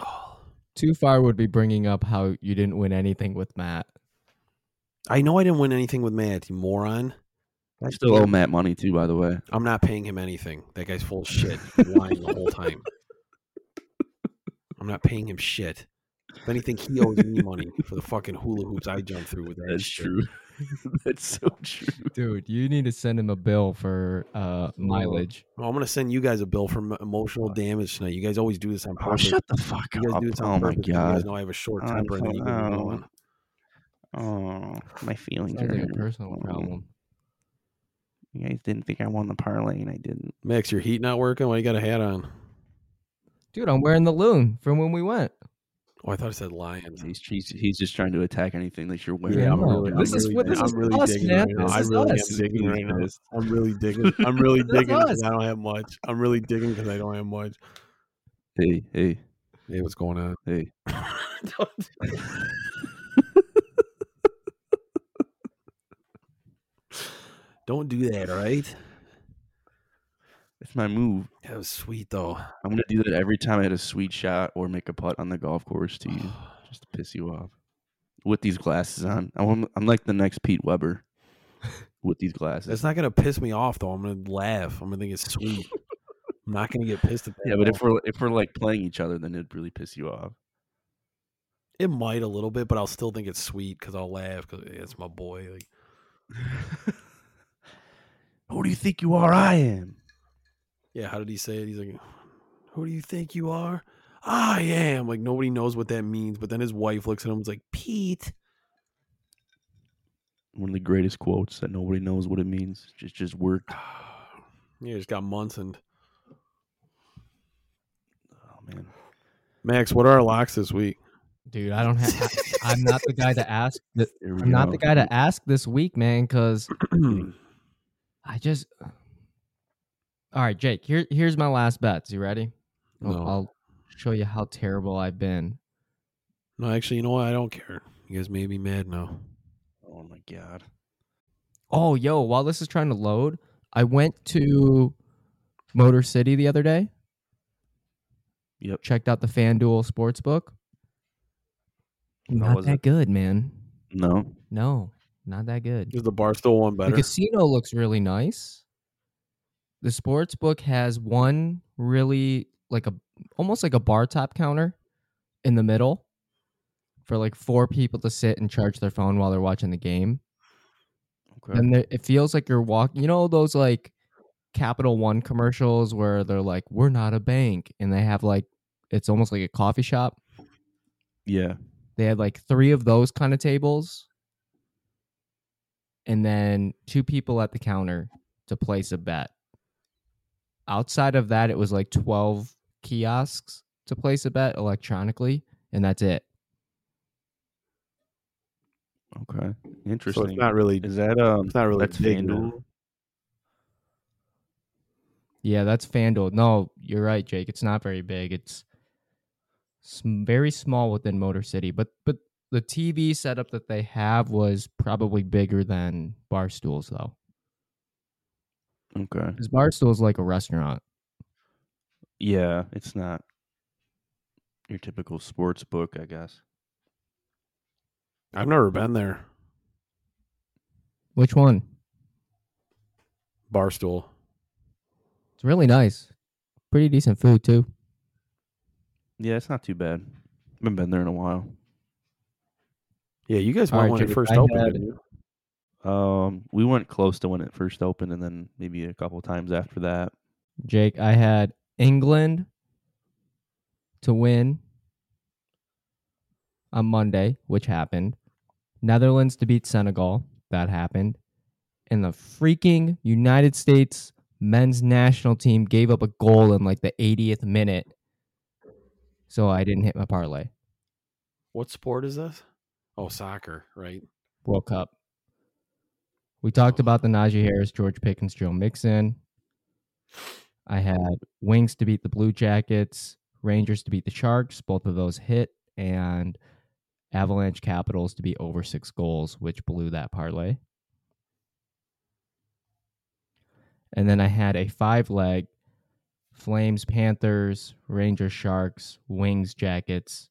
too far would be bringing up how you didn't win anything with Matt. I know I didn't win anything with Matt, you moron. I still owe Matt money too, by the way. I'm not paying him anything. That guy's full of shit, lying the whole time. I'm not paying him shit. If anything, he owes me money for the fucking hula hoops I jumped through with that. That's shit. true. That's so true. Dude, you need to send him a bill for uh, mileage. Well, I'm gonna send you guys a bill for emotional damage tonight. You guys always do this on Oh, purpose. shut the fuck you guys up! do this on Oh my purpose. 'cause You guys know I have a short Oh, temper, and then you get oh. Oh, my feelings Sounds are like a personal Oh, problem. You guys didn't think I won the parlay, and I didn't. Max, your heat not working. Why you got a hat on? Dude, I'm wearing the loon from when we went. Oh, I thought it said Lions. He's, he's, he's just trying to attack anything that you're wearing. Yeah, I'm really, this I'm is really, this I'm is really us, digging man. right. This I is really us. am digging right now. This- I'm really digging. I'm really digging because. I don't have much. I'm really digging because I don't have much. Hey, hey, Hey, what's going on? hey! Don't do that, all right? It's my move. That was sweet though. I'm gonna do that every time I hit a sweet shot or make a putt on the golf course to you, oh. just to piss you off. With these glasses on, I'm, I'm like the next Pete Weber. with these glasses. It's not gonna piss me off though. I'm gonna laugh. I'm gonna think it's sweet. I'm not gonna get pissed at that. yeah, but if we're if we're like playing each other, then it'd really piss you off. it might a little bit, but I'll still think it's sweet because I'll laugh because it's my boy. Like, Who do you think you are? I am. Yeah, how did he say it? He's like, "Who do you think you are?" I am. Like nobody knows what that means. But then his wife looks at him and is like, "Pete." One of the greatest quotes that nobody knows what it means. Just just worked. Yeah, just got Munson. Oh man. Max, what are our locks this week? Dude, I don't have. I, am not the guy to ask. th- I'm not the guy to ask this week, man, because I just. All right, Jake. Here, here's my last bets. You ready? I'll, No. I'll show you how terrible I've been. no, actually, you know what? I don't care. You guys made me mad now. Oh my god. Oh, yo! While this is trying to load, I went to Motor City the other day. Yep. Checked out the FanDuel Sportsbook. How Not was that it? good, man. No. No, not that good. Is the Barstool one better? The casino looks really nice. The sports book has one really like a almost like a bar top counter in the middle for like four people to sit and charge their phone while they're watching the game. Okay. And it feels like you're walking. You know those like Capital One commercials where they're like, "We're not a bank," and they have like it's almost like a coffee shop. yeah. They had like three of those kind of tables, and then two people at the counter to place a bet. Outside of that, it was like 12 kiosks to place a bet electronically, and that's it. Okay. interesting. so Interesting. it's not really. Is that um? It's not really that's big, then. FanDuel. Yeah, that's FanDuel. No, you're right, Jake. It's not very big. It's very small within Motor City, but but the TV setup that they have was probably bigger than Barstool's though. Okay. Because is like a restaurant. Yeah, it's not your typical sports book, I guess. I've never been there. Which one? Barstool. It's really nice. Pretty decent food too. Yeah, it's not too bad. I haven't been there in a while. Yeah, you guys All went right, when it first I opened. had- didn't you? Um, we went close to when it first opened, and then maybe a couple times after that. Jake, I had England to win on Monday, which happened. Netherlands to beat Senegal, that happened. And the freaking United States men's national team gave up a goal in like the 80th minute. So I didn't hit my parlay. What sport is this? Oh, soccer, right? World Cup. We talked about the Najee Harris, George Pickens, Joe Mixon. I had Wings to beat the Blue Jackets, Rangers to beat the Sharks. Both of those hit, and Avalanche Capitals to be over six goals, which blew that parlay. And then I had a five leg Flames, Panthers, Rangers, Sharks, Wings, Jackets,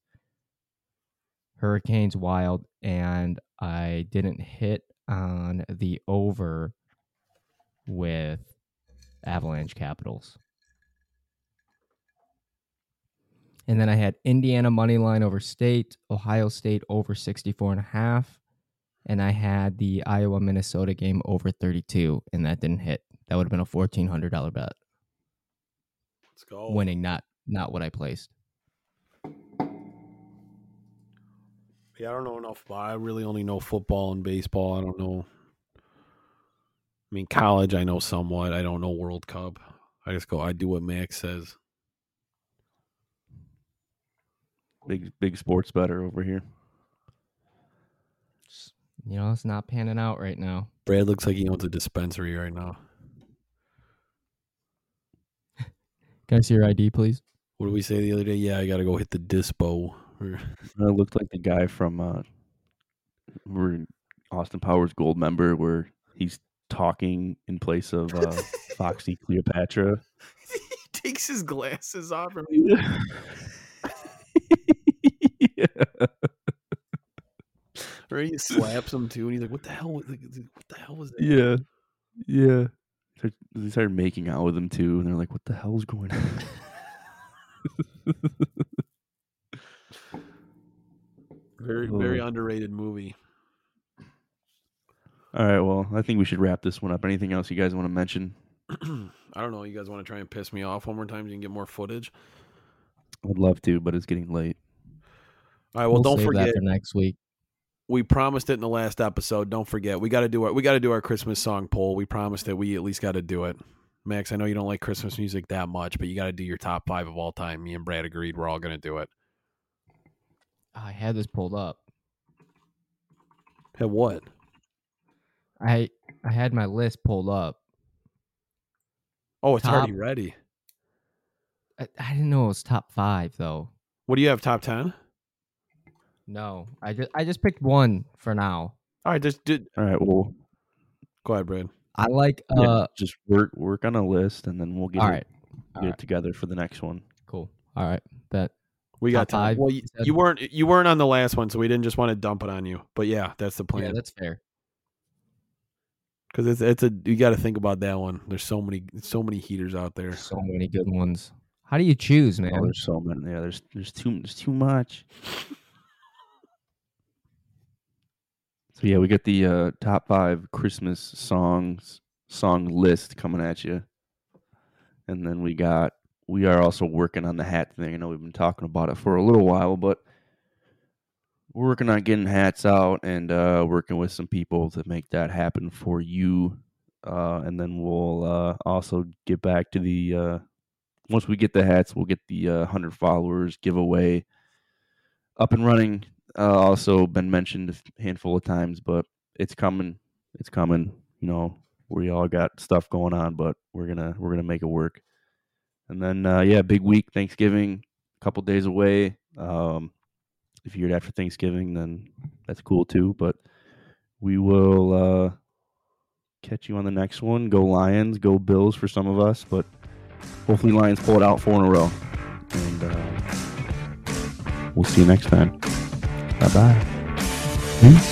Hurricanes, Wild, and I didn't hit on the over with Avalanche Capitals. And then I had Indiana money line over state, Ohio State over 64 and a half, and I had the Iowa Minnesota game over 32 and that didn't hit. That would have been a $1400 bet. Let's go. Winning not not what I placed. Yeah, I don't know enough about. I really only know football and baseball. I don't know. I mean, college I know somewhat. I don't know World Cup. I just go. I do what Max says. Big big sports better over here. You know, it's not panning out right now. Brad looks like he owns a dispensary right now. Can I see your ID, please? What did we say the other day? Yeah, I got to go hit the dispo. Or- I looked like the guy from uh, we're Austin Powers Goldmember, where he's talking in place of uh, Foxy Cleopatra. he takes his glasses off. And yeah. or he slaps him too, and he's like, "What the hell? Was, what the hell was that?" Yeah, yeah. They started making out with him too, and they're like, "What the hell's going on?" Very, very underrated movie. All right, well, I think we should wrap this one up. Anything else you guys want to mention? I don't know. You guys want to try and piss me off one more time? so You can get more footage. I'd love to, but it's getting late. All right. Well, don't save forget. that for next week. we promised it in the last episode. Don't forget, we got to do our we got to do our Christmas song poll. We promised that we at least got to do it. Max, I know you don't like Christmas music that much, but you got to do your top five of all time. Me and Brad agreed we're all going to do it. I had this pulled up. Hey, what? I I had my list pulled up. Oh, it's Top- already ready. I, I didn't know it was top five though. What do you have? Top ten? No, I just I just picked one for now. All right, just did. All right, well, Go ahead, Brad. I like uh. yeah, just work work on a list, and then we'll get all it, get all it right. together for the next one. cool. All right, bet. We got Top time. five, Well, you, you weren't you weren't on the last one, so we didn't just want to dump it on you. But yeah, that's the plan. Yeah, that's fair. Because it's it's a you got to think about that one. There's so many so many heaters out there. So many good ones. How do you choose, man? Oh, there's so many. Yeah, there's there's too there's too much. So yeah, we got the uh, top five Christmas songs song list coming at you, and then we got we are also working on the hat thing. I know we've been talking about it for a little while, but we're working on getting hats out and uh, working with some people to make that happen for you. Uh, and then we'll uh, also get back to the uh, once we get the hats, we'll get the uh, 100 followers giveaway up and running. Uh, also been mentioned a handful of times, but it's coming. It's coming. You know, we all got stuff going on, but we're gonna we're gonna make it work. And then uh, yeah, big week, Thanksgiving, a couple days away. Um, if you're after Thanksgiving, then that's cool too. But we will uh, catch you on the next one. Go Lions, go Bills for some of us, but hopefully Lions pull it out four in a row. And uh, we'll see you next time. Bye bye.